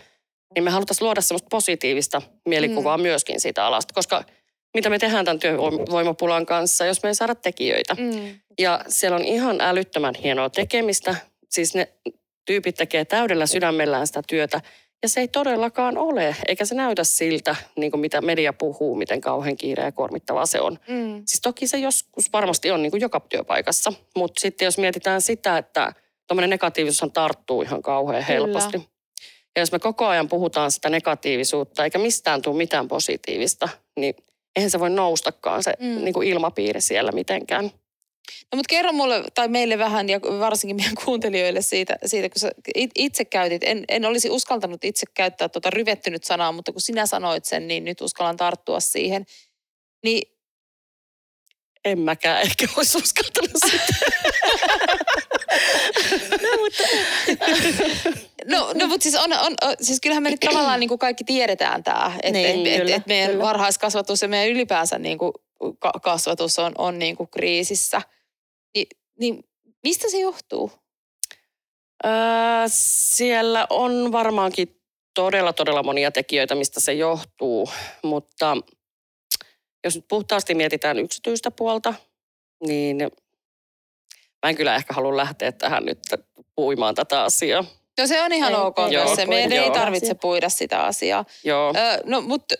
niin me haluttaisiin luoda semmoista positiivista mielikuvaa mm. myöskin siitä alasta, koska mitä me tehdään tämän työvoimapulan kanssa, jos me ei saada tekijöitä. Mm. Ja siellä on ihan älyttömän hienoa tekemistä. Siis ne tyypit tekee täydellä sydämellään sitä työtä. Ja se ei todellakaan ole, eikä se näytä siltä, niin kuin mitä media puhuu, miten kauhean kiire ja kuormittavaa se on. Mm. Siis toki se joskus varmasti on niin kuin joka työpaikassa, mutta sitten jos mietitään sitä, että tuommoinen negatiivisuushan tarttuu ihan kauhean Kyllä. helposti. Ja jos me koko ajan puhutaan sitä negatiivisuutta, eikä mistään tule mitään positiivista, niin eihän se voi noustakaan se Mm. niin kuin ilmapiiri siellä mitenkään. No mutta kerro mulle tai meille vähän ja varsinkin meidän kuuntelijoille siitä, siitä kun sä it- itse käytit. En, en olisi uskaltanut itse käyttää tuota ryvettynyt sanaa, mutta kun sinä sanoit sen, niin nyt uskallan tarttua siihen. Niin En mäkään ehkä olisi uskaltanut sitä. No, no mutta siis, on, on, on, siis kyllähän me nyt tavallaan niin kuin kaikki tiedetään tämä, että Niin, et, et, et meidän kyllä. varhaiskasvatus ja meidän ylipäänsä niin kuin ka- kasvatus on, on niin kuin kriisissä. Ni, niin mistä se johtuu? Öö, siellä on varmaankin todella, todella monia tekijöitä, mistä se johtuu, mutta jos nyt puhtaasti mietitään yksityistä puolta, niin mä en kyllä ehkä halua lähteä tähän nyt puimaan tätä asiaa. No se on ihan Ei, ok ei tässä. voi Meidän puida ei tarvitse puida sitä asiaa. Joo. Ö, no mutta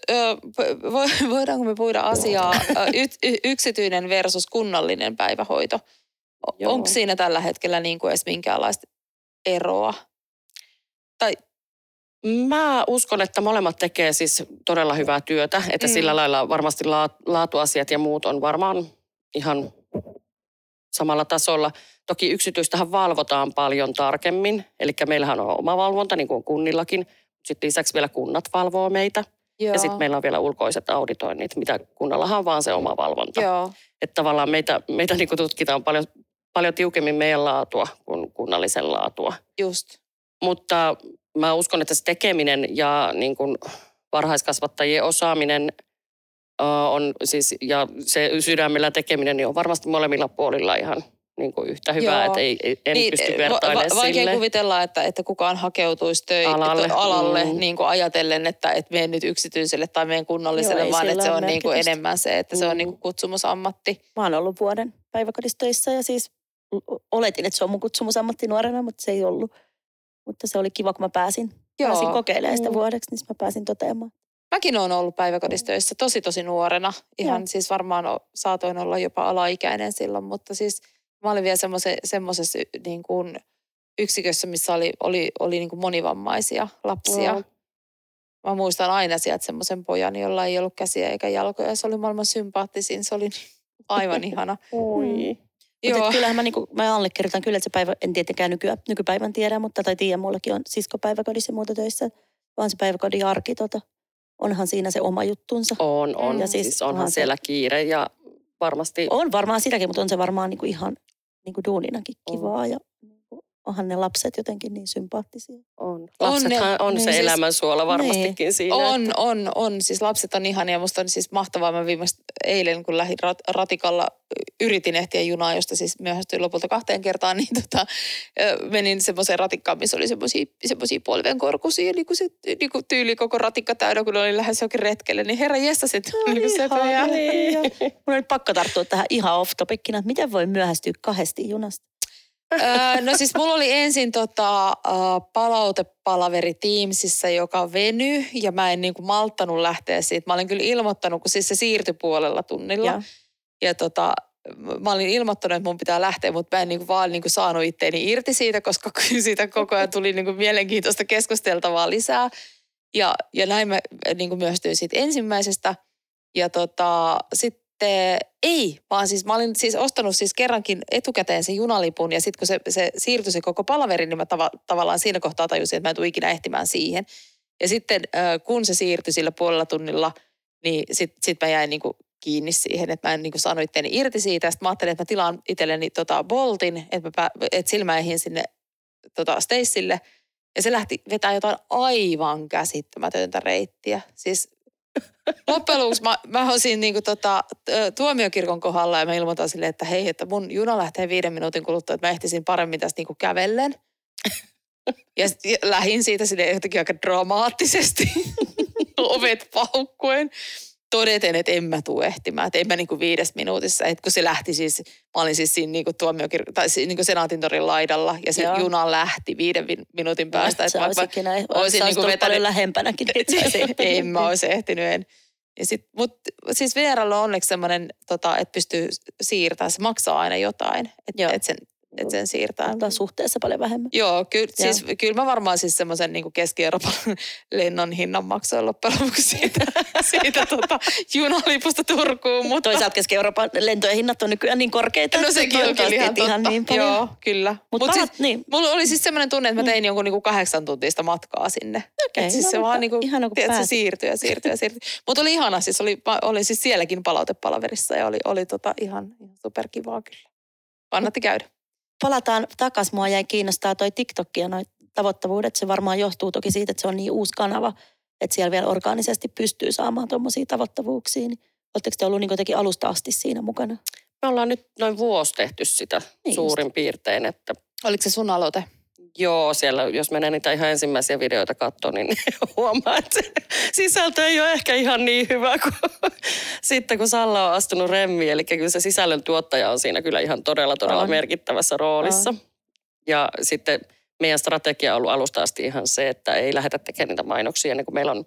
voidaanko me puida asiaa ö, y- yksityinen versus kunnallinen päivähoito? Joo. Onko siinä tällä hetkellä niin kuin edes minkäänlaista eroa? Tai Mä uskon, että molemmat tekee siis todella hyvää työtä, että Mm. sillä lailla varmasti laat- laatuasiat ja muut on varmaan ihan samalla tasolla. Toki yksityistähän valvotaan paljon tarkemmin, eli meillähän on oma valvonta, niin kuin on kunnillakin. Sitten lisäksi vielä kunnat valvoo meitä joo, ja sitten meillä on vielä ulkoiset auditoinnit, mitä kunnallahan on vaan se oma valvonta. joo. Että tavallaan meitä, meitä niin kuin tutkitaan paljon, paljon tiukemmin meidän laatua kuin kunnallisen laatua. Just. Mutta mä uskon, että se tekeminen ja niin kuin varhaiskasvattajien osaaminen on siis, ja se sydämellä tekeminen niin on varmasti molemmilla puolilla ihan niin kuin yhtä hyvää, Joo. että ei, ei, en niin, pysty va- vertailemaan va- vaikea sille. kuvitella, että, että kukaan hakeutuisi töi, Alalle. to- alalle Mm. niin kuin ajatellen, että, että menen nyt yksityiselle tai menen kunnalliselle, Joo, vaan sillä että se on niin kuin enemmän se, että se on Mm. niin kuin kutsumusammatti. Mä oon ollut vuoden päiväkodissa töissä ja siis oletin, että se on mun kutsumusammatti nuorena, mutta se ei ollut. Mutta se oli kiva, kun mä pääsin, pääsin kokeilemaan sitä Mm. vuodeksi, niin mä pääsin toteamaan. Mäkin olen ollut päiväkodissa töissä tosi tosi nuorena. Ihan Joo. siis varmaan saatoin olla jopa alaikäinen silloin, mutta siis mä olin vielä semmoisessa niin kuin yksikössä, missä oli, oli, oli niin kuin monivammaisia lapsia. Joo. mä muistan aina sieltä semmoisen pojan, jolla ei ollut käsiä eikä jalkoja. Se oli maailman sympaattisin, se oli aivan ihana. Oi. Mutta kyllähän mä, niinku, mä allekirjoitan kyllä, että se päivä, en tietenkään nyky, nykypäivän tiedä, mutta tai tiedä, mullakin on sisko päiväkodissa ja muuta töissä, vaan se päiväkodin arki, tota, onhan siinä se oma juttunsa. On, on. Ja Ja siis siis, onhan onhan se- siellä kiire ja varmasti On varmaan sitäkin, mutta on se varmaan niinku ihan niinku duuninakin On. kivaa ja niinku, onhan ne lapset jotenkin niin sympaattisia. on. On ne- on, niin se siis- elämän suola varmastikin siinä. On, että- on, on. Siis lapset on ihania. Musta on siis mahtavaa. Mä viimeistä eilen, kun lähdin rat, ratikalla, yritin ehtiä junaa, josta siis myöhästyin lopulta kahteen kertaan, niin tota, menin semmoiseen ratikkaan, missä oli semmoisia, semmoisia polvenkorkuisia, niin kuin se niin kuin tyyli koko ratikka täynnä, kun oli lähes jokin retkelle, niin herra että No niin kuin se Mun on nyt pakko tarttua tähän ihan off topicina, että miten voi myöhästyä kahdesti junasta? Öö, no siis mulla oli ensin tota, äh, palautepalaveri Teamsissa, joka veny ja mä en niinku malttanut lähteä siitä. Mä olin kyllä ilmoittanut, kun siis se siirtyi puolella tunnilla. Ja, Ja tota, mä olin ilmoittanut, että mun pitää lähteä, mutta mä en niinku vaan niinku saanut itteeni irti siitä, koska kyllä siitä koko ajan tuli niinku mielenkiintoista keskusteltavaa lisää. Ja, ja näin mä niinku myöhästyin siitä ensimmäisestä. Ja tota, sitten ei, vaan siis mä olin siis ostanut siis kerrankin etukäteen sen junalipun ja sitten kun se, se siirtyi se koko palaveri, niin mä tava, tavallaan siinä kohtaa tajusin, että mä en tule ikinä ehtimään siihen. Ja sitten kun se siirtyi sillä puolella tunnilla, niin sitten sit mä jäin niinku kiinni siihen, että mä en niinku saanut itteeni irti siitä. Sitten mä ajattelin, että mä tilaan itselleni tota Boltin, että, mä mä ehdin sinne tota Stacelle. Ja se lähti vetää jotain aivan käsittämätöntä reittiä. Siis loppujen lopuksi mä, mä oon siinä niinku tota, tuomiokirkon kohdalla ja mä ilmoitan silleen, että hei, että mun juna lähtee viiden minuutin kuluttua, että mä ehtisin paremmin tästä niinku kävellen. Ja lähin siitä sille jotenkin aika dramaattisesti ovet paukkuen. Todeten, että en mä tule ehtimään, että en mä niinku viides minuutissa. Että kun se lähti siis, mä olin siis siinä niinku tuomiokir- tai siis niinku Senaatintorin laidalla ja se Joo. juna lähti viiden vi- minuutin päästä. että olisi mä, ikinä, olisin olisin niinku vetänyt- paljon lähempänäkin. en mä olisi ehtinyt. En. Ja sit, mut, siis VRllä on onneksi semmoinen, tota, että pystyy siirtämään. Se maksaa aina jotain, että et sen, et sen siirtää. Ottaa suhteessa paljon vähemmän. Joo, kyllä, Joo. siis, kyllä mä varmaan siis semmoisen niin Keski-Euroopan lennon hinnan maksoin loppujen lopuksi siitä, siitä tota, junalipusta Turkuun. Mutta Toisaalta Keski-Euroopan lentojen hinnat on nykyään niin korkeita. no että sekin on kyllä ihan totta. ihan niin paljon. Joo, kyllä. Mutta Mut siis, niin, mulla oli siis semmoinen tunne, että mä tein jonkun niinku kahdeksan tuntista matkaa sinne. okei. Et siis no, se vaan niinku, ihana, kun tiedät, se siirtyi ja siirtyi ja siirtyi. Mutta oli ihana, siis oli, mä olin siis sielläkin palautepalaverissa ja oli, oli tota ihan, ihan superkivaa kyllä. Kannatti käydä. Palataan takaisin. Mua jäi kiinnostaa toi TikTok ja noi tavoittavuudet. Se varmaan johtuu toki siitä, että se on niin uusi kanava, että siellä vielä orgaanisesti pystyy saamaan tuommoisia tavoittavuuksia. Niin Oletteko te ollut niin jotenkin alusta asti siinä mukana? Me ollaan nyt noin vuosi tehty sitä Niin suurin piirtein, että Oliko se sun aloite? Joo, siellä jos menee niitä ihan ensimmäisiä videoita katsoa, niin huomaa, että sisältö ei ole ehkä ihan niin hyvä kuin sitten, kun Salla on astunut remmiin. Eli kyllä se sisällön tuottaja on siinä kyllä ihan todella, todella On. merkittävässä roolissa. Ja sitten meidän strategia on ollut alusta asti ihan se, että ei lähdetä tekemään niitä mainoksia ennen kuin meillä on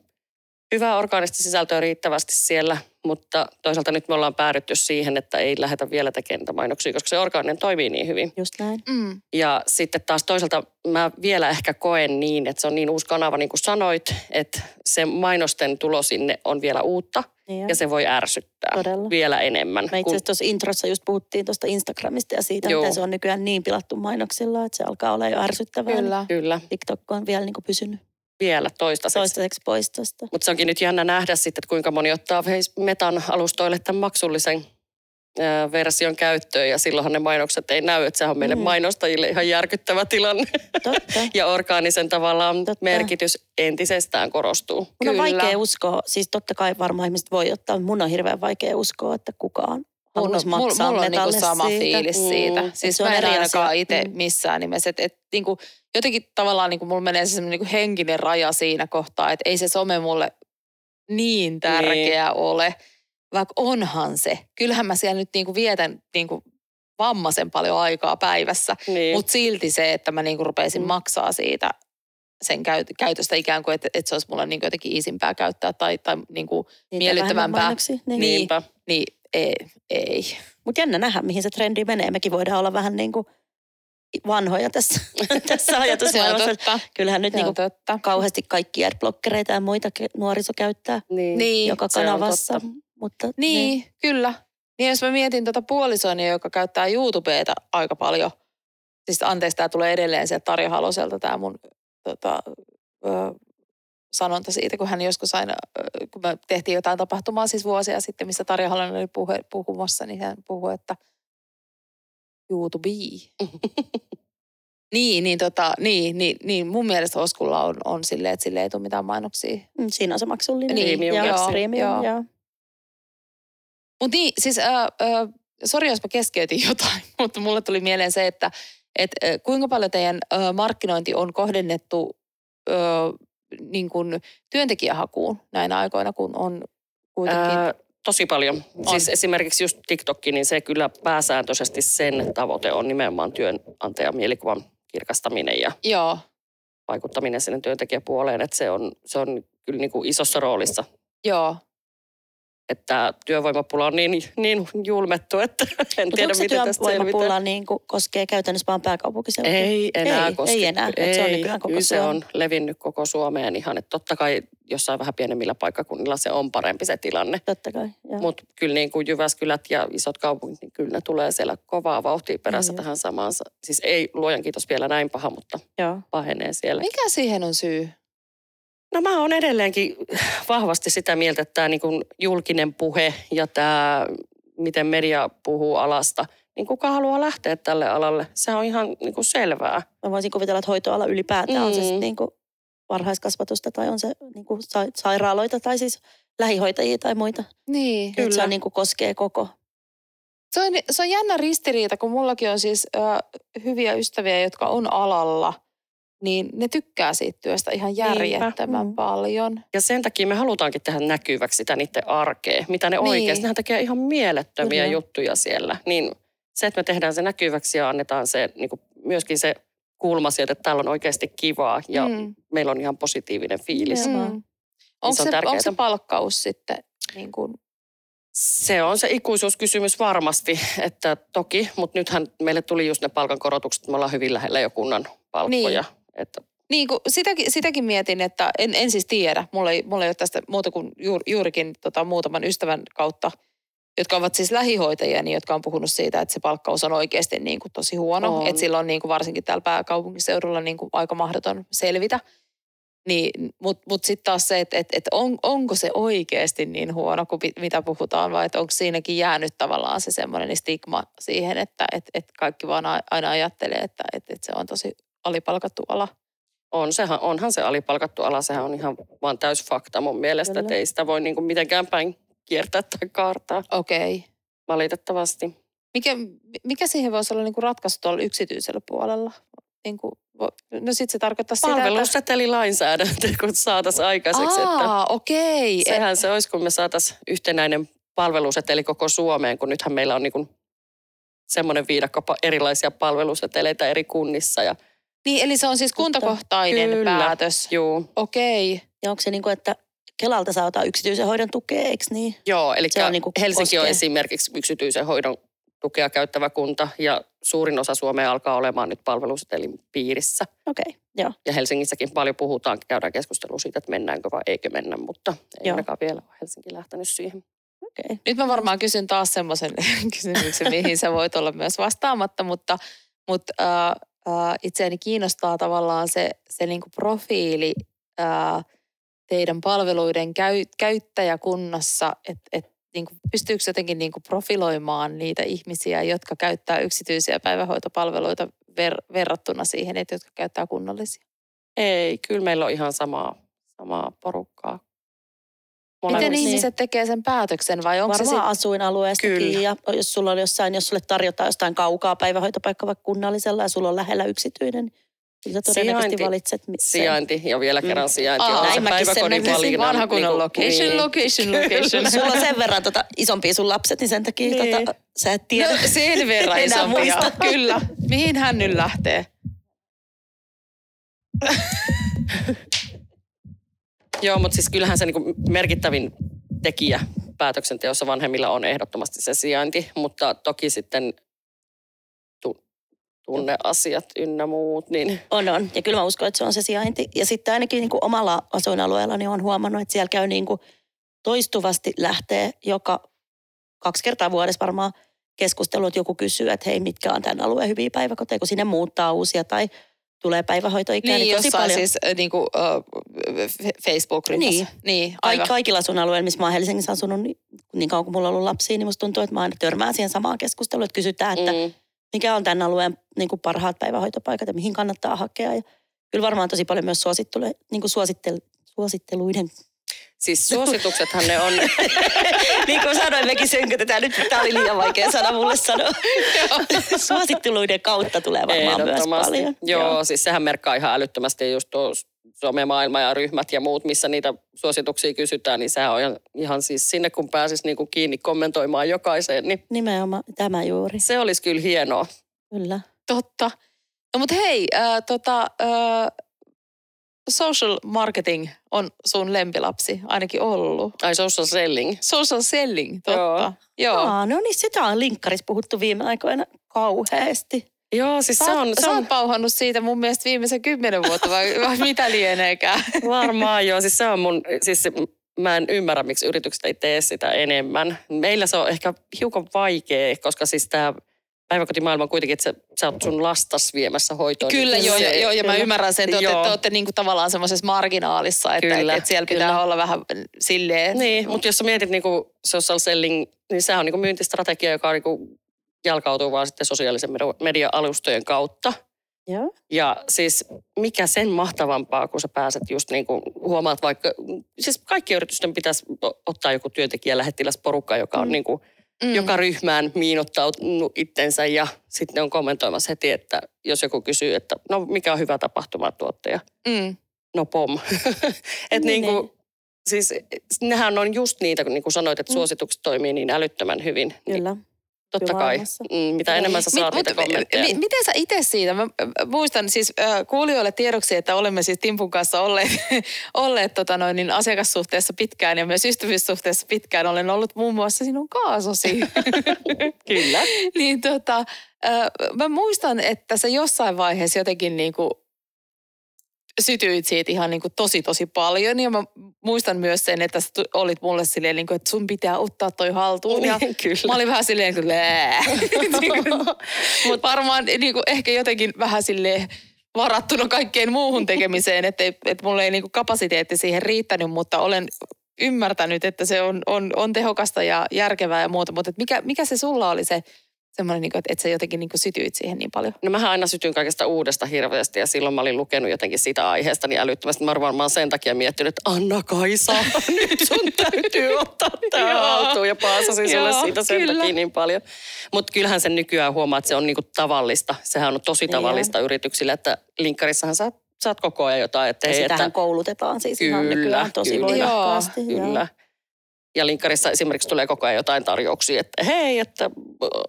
hyvää orgaanista sisältöä riittävästi siellä, mutta toisaalta nyt me ollaan päädytty siihen, että ei lähdetä vielä tekemään niitä mainoksia, koska se orgaaninen toimii niin hyvin. Just näin. Mm. Ja sitten taas toisaalta mä vielä ehkä koen niin, että se on niin uusi kanava, niin kuin sanoit, että se mainosten tulo sinne on vielä uutta Niin ja se voi ärsyttää Todella. vielä enemmän. Me itse kun- asiassa tuossa introssa just puhuttiin tuosta Instagramista ja siitä, Joo. miten se on nykyään niin pilattu mainoksilla, että se alkaa olla jo ärsyttävää. Kyllä. Kyllä, TikTok on vielä niin kuin pysynyt vielä toistaiseksi. toistaiseksi pois tuosta. Mutta se onkin nyt jännä nähdä sitten, että kuinka moni ottaa Metan alustoille tämän maksullisen version käyttöön ja silloinhan ne mainokset ei näy, että sehän on meille Mm. mainostajille ihan järkyttävä tilanne. Totta. ja orgaanisen tavallaan Totta. merkitys entisestään korostuu. Mun on Kyllä. vaikea uskoa, siis totta kai varmaan ihmiset voi ottaa, mutta mun on hirveän vaikea uskoa, että kukaan haluaisi mulla, maksaa mulla on niinku sama siitä. fiilis Mm. siitä. Siis se on mä en ainakaan itse Mm. missään nimessä. Et, et, niinku, jotenkin tavallaan niinku, mulla menee se niinku henkinen raja siinä kohtaa, että ei se some mulle niin tärkeä niin. ole. Vaikka onhan se. Kyllähän mä siellä nyt niinku vietän niinku vammaisen paljon aikaa päivässä. Niin. Mutta silti se, että mä niinku rupeisin Mm. maksaa siitä sen käyt- käytöstä ikään kuin, että, että se olisi mulle niinku jotenkin iisimpää käyttää tai, tai niinku, Niitä miellyttävämpää. Niin. Niin. Niinpä. niin ei. ei. Mutta jännä nähdä, mihin se trendi menee. Mekin voidaan olla vähän niin kuin vanhoja tässä, tässä ajatusmaailmassa. Kyllähän nyt niin totta. kauheasti kaikki adblockereita ja muita nuoriso käyttää Niin. Niin, joka kanavassa. Mutta Niin, kyllä. Niin jos mä mietin tuota puolisonia, joka käyttää YouTubeta aika paljon. Siis anteeksi, tämä tulee edelleen sieltä Tarja Haloselta tämä mun tota, ö, sanonta siitä, kun hän joskus aina, kun me tehtiin jotain tapahtumaa siis vuosia sitten, missä Tarja Halonen oli puhe, puhumassa, niin hän puhui, että YouTube. niin, niin, tota, niin, niin, niin, mun mielestä Oskulla on, on silleen, että sille ei tule mitään mainoksia. Mm, Siinä on se maksullinen. Niin, ja joo, premium, joo. joo. Mutta niin, siis, äh, äh, sori jos mä keskeytin jotain, mutta mulle tuli mieleen se, että et, äh, kuinka paljon teidän äh, markkinointi on kohdennettu äh, niin kuin työntekijähakuun näinä aikoina, kun on kuitenkin... Ää, tosi paljon. On. Siis esimerkiksi just TikTok, niin se kyllä pääsääntöisesti sen tavoite on nimenomaan työnantajan mielikuvan kirkastaminen ja Joo, vaikuttaminen sinne työntekijäpuoleen. Että se on, se on kyllä niin kuin isossa roolissa. joo. Että työvoimapula on niin, niin julmettu, että en Mutta tiedä, onko se miten tästä työvoimapula niin kuin koskee käytännössä vaan pääkaupunkiseutua? Ei enää ei, koske. ei enää. Ei, se on nykyään koko kyllä se on levinnyt koko Suomeen ihan. Että totta kai jossain vähän pienemmillä paikkakunnilla se on parempi se tilanne. Totta kai. Mutta kyllä niin kuin Jyväskylät ja isot kaupungit, niin kyllä ne tulee siellä kovaa vauhtia perässä Mm. tähän samaan. Siis ei luojan kiitos vielä näin paha, mutta Joo. pahenee siellä. Mikä siihen on syy? No mä oon edelleenkin vahvasti sitä mieltä, että tämä niin kuin julkinen puhe ja tämä, miten media puhuu alasta, niin kuka haluaa lähteä tälle alalle? Se on ihan niin kuin selvää. Mä voisin kuvitella, että hoitoala ylipäätään on se Mm. niin kuin varhaiskasvatusta tai on se niin kuin sa- sairaaloita tai siis lähihoitajia tai muita. Niin. Että se Kyllä. on niin kuin koskee koko. Se on, se on jännä ristiriita, kun mullakin on siis ö, hyviä ystäviä, jotka on alalla, niin ne tykkää siitä työstä ihan järjettömän Mm. paljon. Ja sen takia me halutaankin tehdä näkyväksi sitä niiden arkea, mitä ne Niin. oikeasti, nehän tekee ihan mielettömiä Kyllä. juttuja siellä. Niin se, että me tehdään se näkyväksi ja annetaan se niin kuin myöskin se kulma sieltä, että täällä on oikeasti kivaa ja Mm. meillä on ihan positiivinen fiilis. Mm. Onko se on se, onko se palkkaus sitten niin kuin, Se on se ikuisuuskysymys varmasti, että toki, mutta nythän meille tuli just ne palkankorotukset, me ollaan hyvin lähellä jo kunnan palkkoja. Niin. Että niin kuin, sitäkin, sitäkin mietin, että en, en siis tiedä. Mulla ei, mulla ei ole tästä muuta kuin juur, juurikin tota, muutaman ystävän kautta, jotka ovat siis lähihoitajia, niin jotka on puhunut siitä, että se palkkaus on oikeasti niin kuin tosi huono. On. Että silloin niin kuin varsinkin täällä pääkaupunkiseudulla niin kuin aika mahdoton selvitä. Niin, Mutta mut sitten taas se, että et, et on, onko se oikeasti niin huono kuin mitä puhutaan, vai että onko siinäkin jäänyt tavallaan se semmoinen stigma siihen, että et, et kaikki vaan aina ajattelee, että et, et se on tosi alipalkattu ala. on, sehän, onhan se alipalkattu ala, sehän on ihan vaan täys fakta mun mielestä, että ei sitä voi niin kuin mitenkään päin kiertää tai kaartaa Okei. Okay. valitettavasti. Mikä, mikä siihen voisi olla niin kuin ratkaisu tuolla yksityisellä puolella? Niin kuin, no sitten se tarkoittaa sitä, että... Palvelusetelilainsäädäntö, kun saataisiin aikaiseksi. Että Aa, okei. Okay. sehän se olisi, kun me saataisiin yhtenäinen palveluseteli koko Suomeen, kun nythän meillä on niin semmoinen viidakko erilaisia palveluseteleitä eri kunnissa. Ja, Niin, eli se on siis kuntakohtainen Kyllä. päätös. juu, Okei. Okay. Ja onko se niin kuin, että Kelalta saa ottaa yksityisen hoidon tukea, eikö niin? joo, eli Se on niin kuin Helsinki on koskee. esimerkiksi yksityisen hoidon tukea käyttävä kunta ja suurin osa Suomea alkaa olemaan nyt palvelusetelin piirissä. Okei, okay, joo. Ja Helsingissäkin paljon puhutaan, käydään keskustelua siitä, että mennäänkö vai eikö mennä, mutta ei Joo. ainakaan vielä ole Helsinki lähtenyt siihen. Okei. Okay. Nyt mä varmaan kysyn taas semmoisen kysymyksen, mihin sä voit olla myös vastaamatta, mutta, mutta äh, itseäni kiinnostaa tavallaan se, se niinku profiili äh, teidän palveluiden käy, käyttäjäkunnassa, että et, niinku, pystyykö jotenkin niinku profiloimaan niitä ihmisiä, jotka käyttää yksityisiä päivähoitopalveluita ver, verrattuna siihen, että jotka käyttää kunnallisia? Ei, kyllä meillä on ihan samaa, samaa porukkaa. Miten Molemmissa. ihmiset tekee sen päätöksen vai onko se Varmaan sit, asuinalueestakin Kyllä. ja jos sulla on jossain, jos sulle tarjotaan jostain kaukaa päivähoitopaikka vaikka kunnallisella ja sulla on lähellä yksityinen, niin kyllä sä todennäköisesti Sijainti. valitset mi- sen. Sijainti ja vielä kerran sijainti. Aa, on se näin mäkin sen päiväkodin näkisin. valinnan. vanha kunnon niinku- location, niin. location, location. Sulla on sen verran tota, isompia sun lapset, niin sen takia Niin. tota, sä et tiedä. No sen verran isompia, muista. kyllä. Mihin hän nyt lähtee? Joo, mutta siis kyllähän se niinku merkittävin tekijä päätöksenteossa vanhemmilla on ehdottomasti se sijainti, mutta toki sitten tu- tunneasiat ynnä muut, niin On, on. Ja kyllä mä uskon, että se on se sijainti. Ja sitten ainakin niin kuin omalla asuinalueella niin on huomannut, että siellä käy niin kuin toistuvasti lähtee joka kaksi kertaa vuodessa varmaan keskustelu, että joku kysyy, että hei, mitkä on tämän alueen hyviä päiväkoteja, kun sinne muuttaa uusia tai tulee päivähoitoikää. Niin, tosi jossain paljon. siis äh, niinku, äh, Facebook-ryhmässä. Niin. niin aivan. kaikilla asuinalueilla, missä mä oon Helsingissä asunut, niin, niin kauan kuin mulla on ollut lapsia, niin musta tuntuu, että mä aina törmään siihen samaan keskusteluun, että kysytään, että mm, mikä on tämän alueen niin kuin parhaat päivähoitopaikat ja mihin kannattaa hakea. Ja kyllä varmaan tosi paljon myös suosittelu, niin kuin suosittel, suositteluiden. Siis suosituksethan ne on, niin kuin sanoin, mekin sönkötetään nyt. Tämä oli liian vaikea sana mulle sanoa. Suositteluiden kautta tulee varmaan myös paljon. Joo, Joo, siis sehän merkkaa ihan älyttömästi just tuo somemaailma ja ryhmät ja muut, missä niitä suosituksia kysytään, niin sehän on ihan, ihan siis sinne, kun pääsis niinku kiinni kommentoimaan jokaiseen, niin Nimenomaan tämä juuri. se olisi kyllä hienoa. Kyllä. Totta. No mutta hei, äh, tota, äh, social marketing on sun lempilapsi ainakin ollut. Ai social selling. Social selling, totta. Joo. Joo. Aa, no niin, sitä on linkkarissa puhuttu viime aikoina kauheasti. Joo, siis Sä, se on, se sä on oot pauhannut siitä mun mielestä viimeisen kymmenen vuotta vai, vai mitä lieneekään. varmaan joo. Siis se on mun, siis se- mä en ymmärrä, miksi yritykset ei tee sitä enemmän. Meillä se on ehkä hiukan vaikea, koska siis tämä päiväkotimaailma on kuitenkin, että sä, sä oot sun lastas viemässä hoitoon. Kyllä, niin joo, se- joo, ja mä kyllä. ymmärrän sen, että te, Joo. te olette niinku tavallaan semmoisessa marginaalissa, että, Kyllä, että siellä pitää kyllä. olla vähän silleen. Niin, mutta jos sä mietit niinku social selling, niin sehän on niinku myyntistrategia, joka on niinku jalkautuu vaan sitten sosiaalisen media- media-alustojen kautta. Joo. Ja siis mikä sen mahtavampaa, kun sä pääset just niin kuin huomaat vaikka, siis kaikki yritysten pitäisi ottaa joku työntekijä lähettiläsporukka, joka on Mm. niin kuin Mm. joka ryhmään miinottautunut itsensä ja sitten ne on kommentoimassa heti, että jos joku kysyy, että no mikä on hyvä tapahtumatuottaja, Mm. no pom. että Niin, niin kuin, siis nehän on just niitä, kun niin kuin sanoit, että Mm. suositukset toimii niin älyttömän hyvin. Niin Kyllä. Totta kai, mm, mitä Niin. enemmän sä saat niitä mut- kommentteja. mi- Miten sä itse siitä? Mä muistan siis äh, kuulijoille tiedoksi, että olemme siis Timpun kanssa olleet, olleet tota noin, niin asiakassuhteessa pitkään ja myös ystävyyssuhteessa pitkään. Olen ollut muun muassa sinun kaasosi. Kyllä. niin tota, äh, mä muistan, että sä jossain vaiheessa jotenkin niinku sytyit siitä ihan niinku tosi tosi paljon. Ja mä muistan myös sen, että sä olit mulle silleen, niinku, että sun pitää ottaa toi haltuun. Ja Kyllä. Mä olin vähän silleen, kuin lää. Mutta varmaan niin kuin, ehkä jotenkin vähän silleen varattuna kaikkeen muuhun tekemiseen, että et mulla ei niin kuin kapasiteetti siihen riittänyt, mutta olen ymmärtänyt, että se on, on, on tehokasta ja järkevää ja muuta. Mutta et mikä, mikä se sulla oli se semmoinen, niin kuin, että, että sä jotenkin niin kuin sytyit siihen niin paljon? No mähän aina sytyn kaikesta uudesta hirveästi ja silloin mä olin lukenut jotenkin sitä aiheesta niin älyttömästi. Mä varmaan sen takia miettinyt, että Anna-Kaisa, nyt sun täytyy ottaa tämä haltuun ja paasasin sulle siitä sen kyllä. takia niin paljon. Mutta kyllähän sen nykyään huomaa, että se on niinku tavallista. Sehän on tosi Niin tavallista yrityksille, että linkkarissahan sä saat koko ajan jotain, että Ja hei, sitähän että koulutetaan siis ihan Kyllä, nykyään tosi kyllä. voimakkaasti. joo. Kyllä. Ja linkkarissa esimerkiksi tulee koko ajan jotain tarjouksia, että hei, että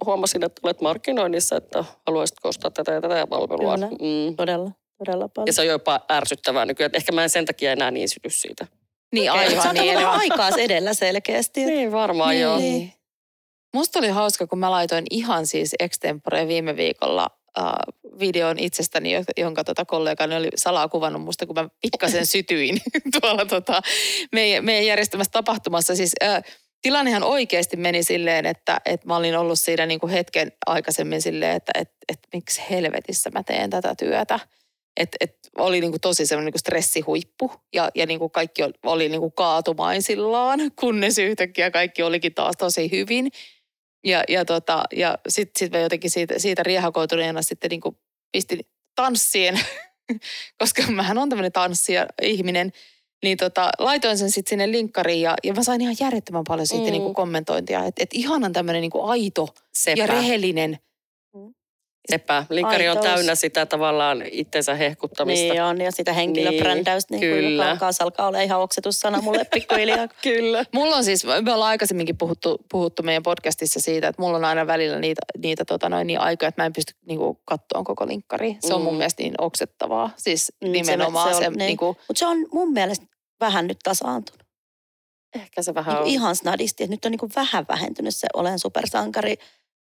huomasin, että olet markkinoinnissa, että haluaisitko ostaa tätä ja tätä palvelua. Kyllä. Mm. Todella, todella paljon. Ja se on jopa ärsyttävää nykyään, että ehkä mä en sen takia enää niin syty siitä. Niin Okei, aivan Sä niin. vaan- aikaa edellä selkeästi. että- Niin varmaan niin. joo. Niin. Musta oli hauska, kun mä laitoin ihan siis extempore viime viikolla äh, videon itsestäni, jo- jonka tota kollegani oli salaa kuvannut musta, kun mä pikkasen sytyin tuolla tota, meidän, meidän järjestämässä tapahtumassa. Siis äh, tilannehan oikeasti meni silleen, että, että mä olin ollut siinä niinku hetken aikaisemmin silleen, että et, et, miksi helvetissä mä teen tätä työtä. Et, et oli niinku tosi semmoinen niinku stressihuippu ja, ja niinku kaikki oli, oli niinku kaatumaisillaan, kunnes yhtäkkiä kaikki olikin taas tosi hyvin. Ja, ja, tota, ja sitten sit mä jotenkin siitä, siitä riehakoituneena sitten niinku pistin tanssien, koska mähän on tämmöinen tanssija ihminen, niin tota, laitoin sen sitten sinne linkkariin ja, ja mä sain ihan järjettömän paljon siitä Mm. mm. niinku kommentointia. Että et ihanan tämmöinen niinku aito Sepä, ja rehellinen. Sepä. Linkari on Aitous. täynnä sitä tavallaan itsensä hehkuttamista. Niin on, ja sitä henkilöbrändäystä, niin, niin kuin, kyllä. joka alkaa olla ihan oksetussana mulle pikkuhiljaa. Kyllä. Mulla on siis, me ollaan aikaisemminkin puhuttu, puhuttu meidän podcastissa siitä, että mulla on aina välillä niitä, niitä tota noin, niin aikoja, että mä en pysty niinku kattoon koko linkkari. Se on Mm. mun mielestä niin oksettavaa. Siis Mm, se- nimenomaan se se, on- se niin. niinku, Mutta se on mun mielestä vähän nyt tasaantunut. Ehkä se vähän Niin on. ihan snadisti, että nyt on niin kuin vähän vähentynyt se olen supersankari,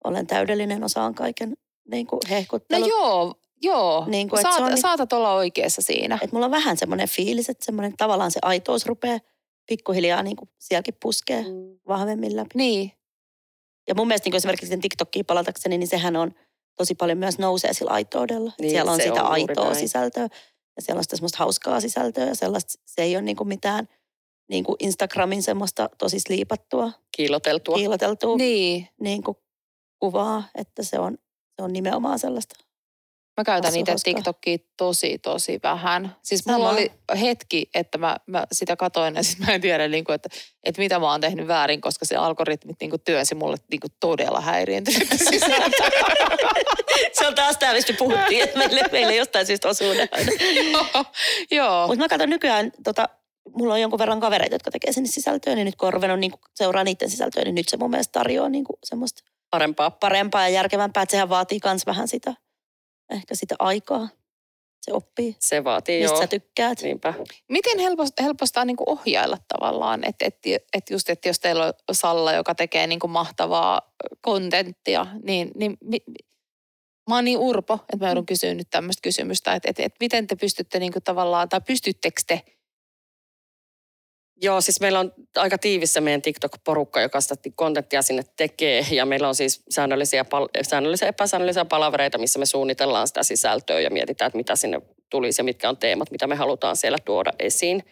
olen täydellinen, osaan kaiken. Niin kuin No hehkuttelu. joo, joo. Niin kuin, Saat, on niin- saatat olla oikeassa siinä. Et mulla on vähän semmoinen fiilis, että semmoinen tavallaan se aitous rupeaa pikkuhiljaa niin kuin sielläkin puskee Mm. vahvemmin läpi. Niin, Ja mun mielestä niin kuin esimerkiksi sen TikTokiin palatakseni, niin sehän on tosi paljon myös nousee sillä aitoudella. Niin, siellä on sitä on aitoa näin. sisältöä ja siellä on sitä semmoista hauskaa sisältöä ja sellaista, se ei ole niin kuin mitään niin kuin Instagramin semmoista tosi sliipattua, Kiiloteltua. kiiloteltua niin. niin kuin kuvaa, että se on, se on nimenomaan sellaista. Mä käytän itse hauskaa. TikTokia tosi, tosi vähän. Siis Sama. mulla oli hetki, että mä, mä sitä katoin ja sitten mä en tiedä, niin kuin, että, että mitä mä oon tehnyt väärin, koska se algoritmit niin kuin työnsi mulle niin kuin todella häiriintynyt sisältöä. se on taas tämä, mistä puhuttiin, että meille, meille jostain syystä osuu ne. Joo, Joo. Mutta mä katson nykyään, tota, mulla on jonkun verran kavereita, jotka tekee sinne sisältöä, niin nyt kun on ruvennut niin seuraa niiden sisältöä, niin nyt se mun mielestä tarjoaa niin semmoista Parempaa. parempaa ja järkevämpää, että sehän vaatii myös vähän sitä, ehkä sitä aikaa. Se oppii, Se vaatii mistä joo. sä tykkäät. Niinpä. Miten helposta, helpostaa niin kuin ohjailla tavallaan, että et, et just, että jos teillä on Salla, joka tekee niin kuin mahtavaa kontenttia, niin, niin mi, mi- mä oon niin urpo, että mä joudun kysyä nyt tämmöistä kysymystä, että et, et miten te pystytte niin kuin tavallaan, tai pystyttekö te Joo, siis meillä on aika tiivissä meidän TikTok-porukka, joka sitä kontenttia sinne tekee. Ja meillä on siis säännöllisiä, pal- säännöllisiä epäsäännöllisiä palavereita, missä me suunnitellaan sitä sisältöä ja mietitään, että mitä sinne tulisi ja mitkä on teemat, mitä me halutaan siellä tuoda esiin.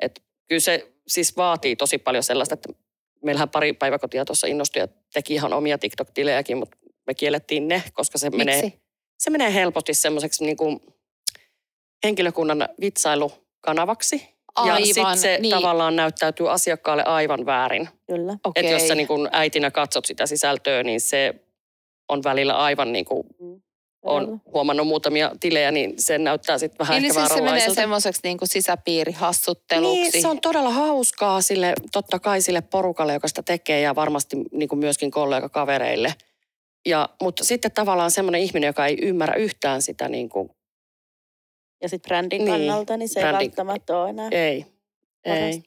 Et kyllä se siis vaatii tosi paljon sellaista, että meillähän pari päiväkotia tuossa innostui ja teki ihan omia TikTok-tilejäkin, mutta me kiellettiin ne, koska se menee, Miksi? se menee helposti semmoiseksi niin kuin henkilökunnan vitsailukanavaksi. Ja Aivan, sitten se niin. tavallaan näyttäytyy asiakkaalle aivan väärin. Kyllä. Okei. Että jos sä niin kun äitinä katsot sitä sisältöä, niin se on välillä aivan niin kuin on huomannut muutamia tilejä, niin se näyttää sitten vähän Eli ehkä siis se menee semmoiseksi niin kuin sisäpiirihassutteluksi. Niin, se on todella hauskaa sille, totta kai sille porukalle, joka sitä tekee ja varmasti niin kuin myöskin kollegakavereille. Ja, mutta sitten tavallaan semmoinen ihminen, joka ei ymmärrä yhtään sitä, niin kuin, Ja sitten brändin Niin, kannalta, niin se brändin- ei välttämättä ole enää. ei, ei.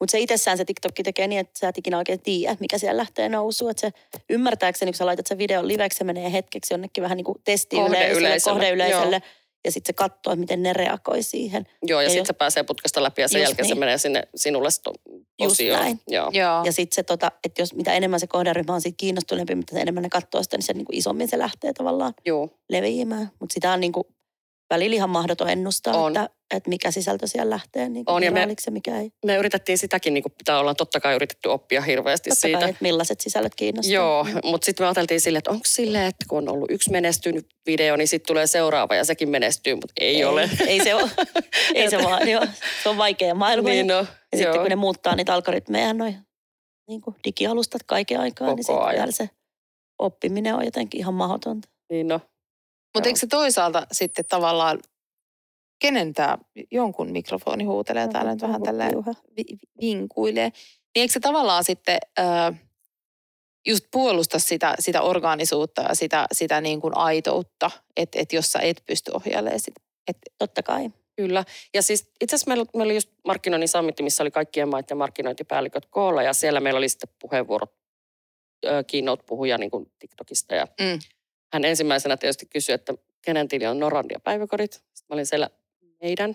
Mutta se itsessään se TikTokki tekee niin, että sä et ikinä oikein tiedä, mikä siellä lähtee nousuun. Että se ymmärtääkseni, kun sä laitat sen videon liveksi, se menee hetkeksi jonnekin vähän niin kuin testiyleisölle, Kohdeyleisölle. Ja sitten se katsoo, että miten ne reagoi siihen. Joo, ja, Ja sitten jos- se pääsee putkesta läpi ja sen Just jälkeen se niin. menee sinne sinulle sto- osioon. näin. Joo. Joo. Ja sitten se, tota, että jos mitä enemmän se kohderyhmä on siitä kiinnostuneempi, mitä enemmän ne katsoo sitä, niin sen niin kuin isommin se lähtee tavallaan Joo. leviämään. Mutta sitä on niin kuin välillä ihan mahdoton ennustaa, On. että, että mikä sisältö siellä lähtee niin On, ja me- ja mikä ei. Me yritettiin sitäkin, niin kuin pitää olla totta kai yritetty oppia hirveästi Totta siitä. kai, että millaiset sisällöt kiinnostaa. Joo, mutta sitten me ajateltiin silleen, että onko silleen, että kun on ollut yksi menestynyt video, niin sitten tulee seuraava ja sekin menestyy, mutta ei, ei ole. Ei se ole. ei se vaan, joo. Se on vaikea maailma. niin no, ja joo. sitten kun ne muuttaa niitä algoritmeja, noin niin kuin digialustat kaiken aikaa, niin Koko sitten ajan. vielä se oppiminen on jotenkin ihan mahdotonta. Niin no. Mutta eikö se toisaalta sitten tavallaan, kenen tämä jonkun mikrofoni huutelee täällä nyt vähän tälleen Juha. vi- vi- vinkuilee. Niin eikö se tavallaan sitten ö, just puolusta sitä, sitä orgaanisuutta ja sitä, sitä niin kuin aitoutta, että et jos sä et pysty ohjailemaan sitä. Totta kai. Kyllä. Ja siis itse asiassa meillä, meillä oli just markkinoinnin summitti, missä oli kaikkien maiden markkinointipäälliköt koolla ja siellä meillä oli sitten puheenvuorot, ö, keynote-puhuja niin kuin TikTokista ja Mm. Hän ensimmäisenä tietysti kysyi, että kenen tili on Norrandia päiväkodit. Sitten mä olin siellä meidän.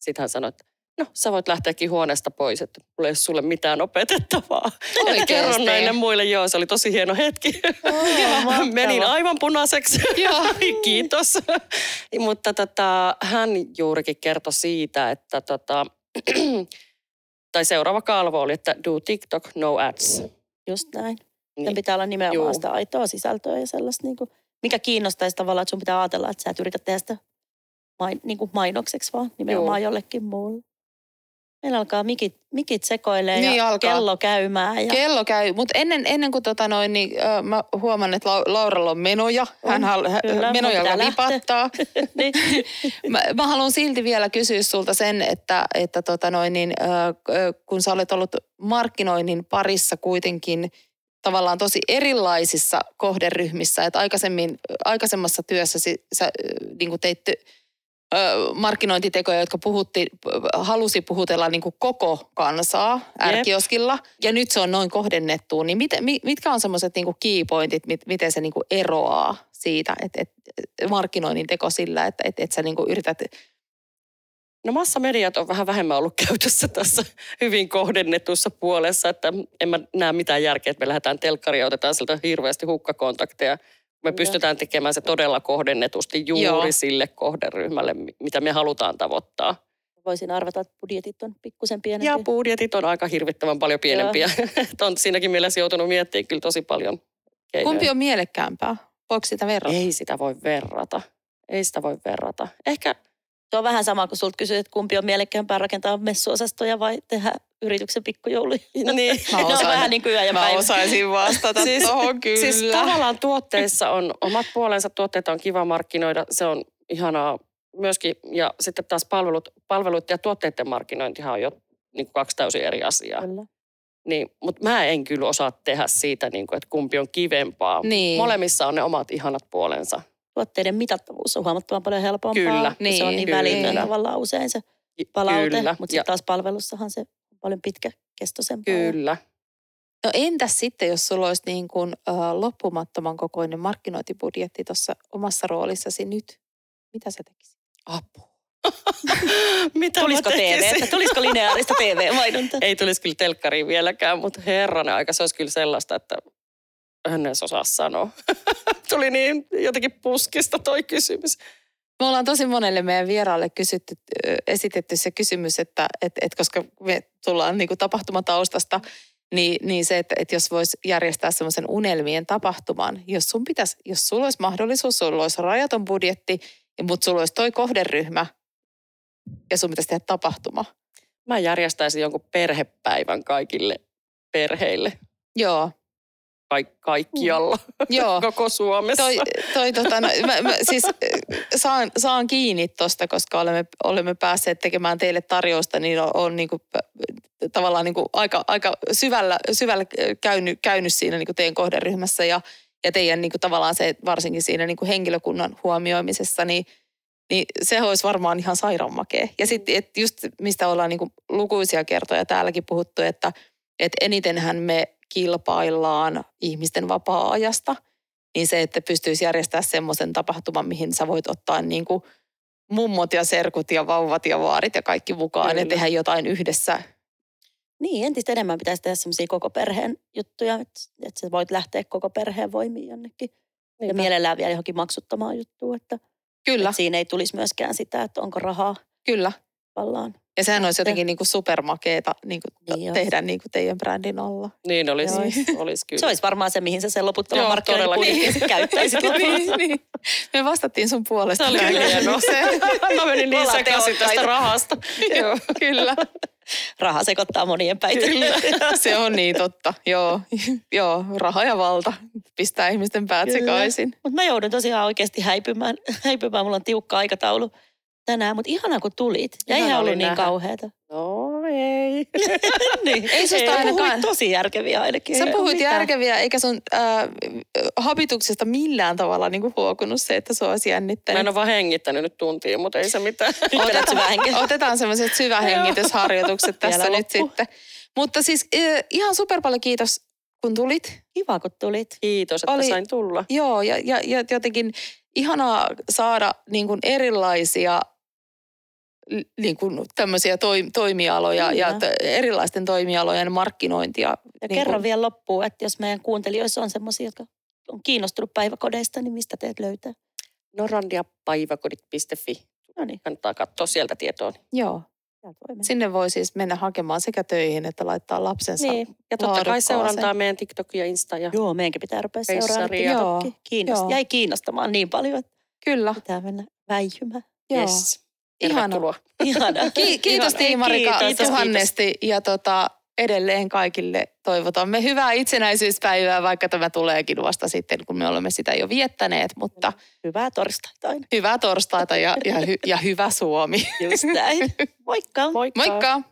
Sitten hän sanoi, että no sä voit lähteäkin huoneesta pois, että mulla ei ole sulle mitään opetettavaa. Et Oikeesti? kerron näille muille, joo, se oli tosi hieno hetki. mahtavaa. Menin aivan punaiseksi. Joo. Kiitos. Mutta tota, hän juurikin kertoi siitä, että tota, tai seuraava kalvo oli, että do TikTok, no ads. Just näin. Sen Niin. pitää olla nimenomaan Juu. sitä aitoa sisältöä ja sellaista, niin kuin, mikä kiinnostaisi tavallaan, että sun pitää ajatella, että sä et yritä tehdä sitä main, niin kuin mainokseksi, vaan nimenomaan jollekin muulle. Meillä alkaa mikit, mikit sekoilee Niin ja alkaa. kello käymään. Ja, Kello käy, mutta ennen, ennen kuin tota noin, niin, ö, mä huomaan, että Lau- Lauralla on menoja. Hän, On, hal- kyllä, menoja, lähteä. vipattaa. niin, Mä, mä haluan silti vielä kysyä sulta sen, että, että tota noin, niin, ö, kun sä olet ollut markkinoinnin parissa kuitenkin tavallaan tosi erilaisissa kohderyhmissä, että aikaisemmin, aikaisemmassa työssäsi sä niin kuin teit markkinointitekoja, jotka puhutti, halusi puhutella niin kuin koko kansaa ärkioskilla. Ja nyt se on noin kohdennettu. Niin mit, mitkä on semmoiset niin keypointit, mit, miten se niin kuin eroaa siitä, että, että markkinoinnin teko sillä, että, että, että sä niin kuin yrität No massamediat on vähän vähemmän ollut käytössä tässä hyvin kohdennetussa puolessa, että en mä näe mitään järkeä, että me lähdetään telkkaria ja otetaan sieltä hirveästi hukkakontakteja. Me pystytään tekemään se todella kohdennetusti juuri Joo. sille kohderyhmälle, mitä me halutaan tavoittaa. Voisin arvata, että budjetit on pikkusen pienempiä. Ja budjetit on aika hirvittävän paljon pienempiä. on siinäkin mielessä joutunut miettimään kyllä tosi paljon keinoja. Kumpi on mielekkäämpää? Voiko sitä verrata? Ei sitä voi verrata. Ei sitä voi verrata. Ehkä se on vähän sama, kun sulta kysyt, että kumpi on mielekkäämpää rakentaa messuosastoja vai tehdä yrityksen pikkujouluja. No niin. Mä osaan, on vähän niin kuin yö ja Mä päivä. osaisin vastata siis, tohon kyllä. Siis tavallaan tuotteissa on omat puolensa, tuotteita on kiva markkinoida, se on ihanaa myöskin. Ja sitten taas palvelut, palvelut ja tuotteiden markkinointihan on jo niin kuin kaksi täysin eri asiaa. Kyllä. Niin, mutta mä en kyllä osaa tehdä siitä, niin kuin, että kumpi on kivempaa. Niin. Molemmissa on ne omat ihanat puolensa tuotteiden mitattavuus on huomattavan paljon helpompaa. Kyllä. Niin, se on niin välitön tavallaan usein se palaute, kyllä. mutta sitten taas palvelussahan se on paljon pitkäkestoisempaa. Kyllä. No entäs sitten, jos sulla olisi niin kuin, uh, loppumattoman kokoinen markkinointibudjetti tuossa omassa roolissasi nyt, mitä sä tekisit? Apu. Mitä Tulisiko TV? Tulisiko lineaarista TV-mainonta? Ei tulisi kyllä telkkariin vieläkään, mutta herranen aika, se olisi kyllä sellaista, että en edes osaa sanoa. Tuli niin jotenkin puskista toi kysymys. Me ollaan tosi monelle meidän vieraalle kysytty, esitetty se kysymys, että et, et koska me tullaan niin kuin tapahtumataustasta, niin, niin se, että, että jos voisi järjestää semmoisen unelmien tapahtuman, jos sun pitäisi, jos sulla olisi mahdollisuus, sulla olisi rajaton budjetti, mutta sulla olisi toi kohderyhmä ja sun pitäisi tehdä tapahtuma. Mä järjestäisin jonkun perhepäivän kaikille perheille. Joo, kaik- kaikkialla mm. Joo. koko Suomessa. Toi, toi, tota, no, mä, mä, siis saan, saan kiinni tuosta, koska olemme, olemme päässeet tekemään teille tarjousta, niin on, on niinku, tavallaan niinku aika, aika syvällä, syvällä käynyt, käynyt siinä niinku teidän kohderyhmässä ja, ja teidän niinku, tavallaan se varsinkin siinä niinku henkilökunnan huomioimisessa, niin niin se olisi varmaan ihan sairaanmakea. Ja sitten että just mistä ollaan niinku lukuisia kertoja täälläkin puhuttu, että et enitenhän me kilpaillaan ihmisten vapaa-ajasta, niin se, että pystyisi järjestämään semmoisen tapahtuman, mihin sä voit ottaa niin kuin mummot ja serkut ja vauvat ja vaarit ja kaikki mukaan Kyllä. ja tehdä jotain yhdessä. Niin, entistä enemmän pitäisi tehdä semmoisia koko perheen juttuja, että, että sä voit lähteä koko perheen voimiin jonnekin. Niinpä. Ja mielellään vielä johonkin maksuttamaan juttuun, että, Kyllä. että siinä ei tulisi myöskään sitä, että onko rahaa. Kyllä. Vallaan. Ja sehän olisi jotenkin niin kuin supermakeeta niin kuin niin tehdä niin kuin teidän brändin alla. Niin olisi, olisi. olisi kyllä. Se olisi varmaan se, mihin sä sen loputtavan markkinoinnin niin. käyttäisit niin, niin. Me vastattiin sun puolesta. Se oli hienoa. Mä menin niin sekaisin tästä rahasta. Joo, kyllä. Raha sekoittaa monien päitä. Kyllä. Se on niin totta. Joo, Joo raha ja valta pistää ihmisten päät kyllä. sekaisin. Mutta mä joudun tosiaan oikeasti häipymään. häipymään. Mulla on tiukka aikataulu tänään, mutta ihana kun tulit. Ja ei ollut niin kauheata. No ei. niin. Ei susta ainakaan. tosi järkeviä ainakin. Sä puhuit mitään. järkeviä, eikä sun äh, habituksesta millään tavalla niin kuin huokunut se, että sua olisi jännittänyt. Mä en ole vaan hengittänyt nyt tuntia, mutta ei se mitään. Otetaan, otetaan semmoiset syvähengitysharjoitukset tässä nyt sitten. Mutta siis äh, ihan super paljon kiitos, kun tulit. Kiva, kun tulit. Kiitos, että Oli, sain tulla. Joo, ja, ja, ja jotenkin ihanaa saada niin kuin erilaisia niin kuin tämmöisiä toi, toimialoja Kyllä. ja t- erilaisten toimialojen markkinointia. Ja niin kerro kuin... vielä loppuun, että jos meidän kuuntelijoissa on semmoisia, jotka on kiinnostunut päiväkodeista, niin mistä teet löytää? norandiapäiväkodit.fi. No niin. Kannattaa katsoa sieltä tietoa. Joo. Sinne voi siis mennä hakemaan sekä töihin että laittaa lapsensa Niin, ja totta kai seurantaa meidän TikTok ja Insta. Ja Joo, meidänkin pitää rupea seuraamaan Joo, Kiinnost, Joo. Jäi kiinnostamaan niin paljon, että Kyllä. pitää mennä väijymään. Joo. Yes. Ihana. Ihana. Ki- kiitos Tiimarika kiitos, tuhannesti kiitos. ja tota, edelleen kaikille toivotamme hyvää itsenäisyyspäivää, vaikka tämä tuleekin vasta sitten, kun me olemme sitä jo viettäneet. Mutta hyvää torstaita aina. Hyvää torstaita ja, ja, hy, ja hyvä Suomi. Just näin. Moikka. Moikka. Moikka.